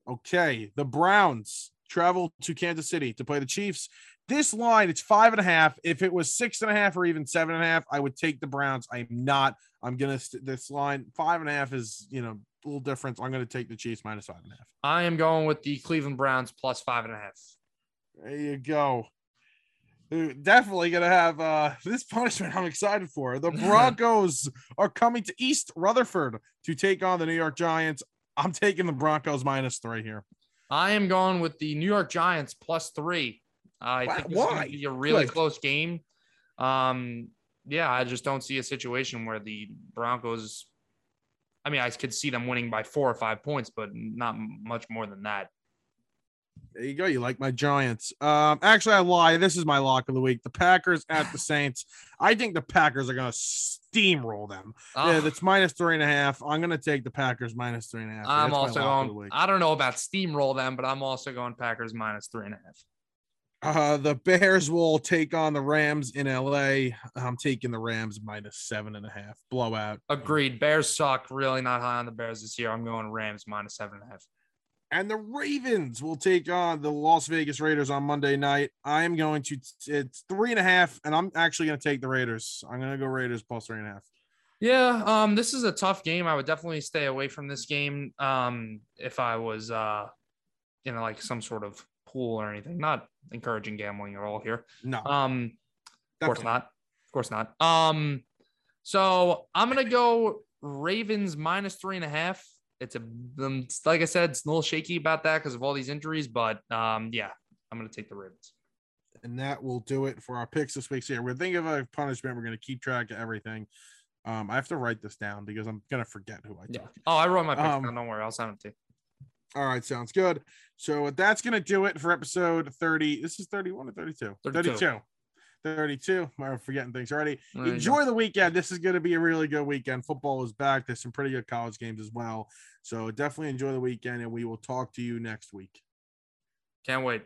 Speaker 1: Okay. The Browns travel to Kansas City to play the Chiefs. This line, it's five and a half. If it was six and a half or even seven and a half, I would take the Browns. I'm not. I'm gonna this line five and a half is you know a little difference. I'm gonna take the Chiefs minus five and a half.
Speaker 2: I am going with the Cleveland Browns plus five and a half.
Speaker 1: There you go. Definitely gonna have uh this punishment. I'm excited for. The Broncos are coming to East Rutherford to take on the New York Giants. I'm taking the Broncos minus three here.
Speaker 2: I am going with the New York Giants plus three. I
Speaker 1: Why-
Speaker 2: think this is gonna be a really
Speaker 1: Cliff?
Speaker 2: close game. Um, yeah, I just don't see a situation where the Broncos. I mean, I could see them winning by four or five points, but not much more than that.
Speaker 1: There you go. You like my Giants. Um, actually, I lie. This is my lock of the week. The Packers at the Saints. I think the Packers are gonna steamroll them. Yeah,
Speaker 2: Ah,
Speaker 1: that's minus three and a half. I'm gonna take the Packers minus three and a half.
Speaker 2: I'm
Speaker 1: That's
Speaker 2: also
Speaker 1: lock of the
Speaker 2: going. I don't know about steamroll them, but I'm also going Packers minus three and a half.
Speaker 1: Uh, the Bears will take on the Rams in LA. I'm taking the Rams minus seven and a half. Blowout.
Speaker 2: Agreed. Bears suck. Really not high on the Bears this year. I'm going Rams minus seven and a half.
Speaker 1: And the Ravens will take on the Las Vegas Raiders on Monday night. I am going to, it's three and a half, and I'm actually going to take the Raiders. I'm going to go Raiders plus three and a half.
Speaker 2: Yeah, um, this is a tough game. I would definitely stay away from this game. Um, if I was uh you know, like some sort of pool or anything. Not encouraging gambling at all here.
Speaker 1: No,
Speaker 2: Um, of course not. Of course not. Um, so I'm gonna go Ravens minus three and a half. It's a um, it's- like I said, it's a little shaky about that because of all these injuries, but um, yeah, I'm gonna take the Ravens.
Speaker 1: And that will do it for our picks this week. So yeah, we're thinking of a punishment. We're going to keep track of everything. Um, I have to write this down because I'm going to forget who I took.
Speaker 2: Oh, I wrote my picks
Speaker 1: Um,
Speaker 2: down. Don't worry, I'll send them to you.
Speaker 1: All right, sounds good. So that's going to do it for episode 30. This is 31 or 32?
Speaker 2: 32.
Speaker 1: 32. 32. I'm forgetting things already.
Speaker 2: There.
Speaker 1: Enjoy the weekend. This is going to be a really good weekend. Football is back. There's some pretty good college games as well. So definitely enjoy the weekend, and we will talk to you next week.
Speaker 2: Can't wait.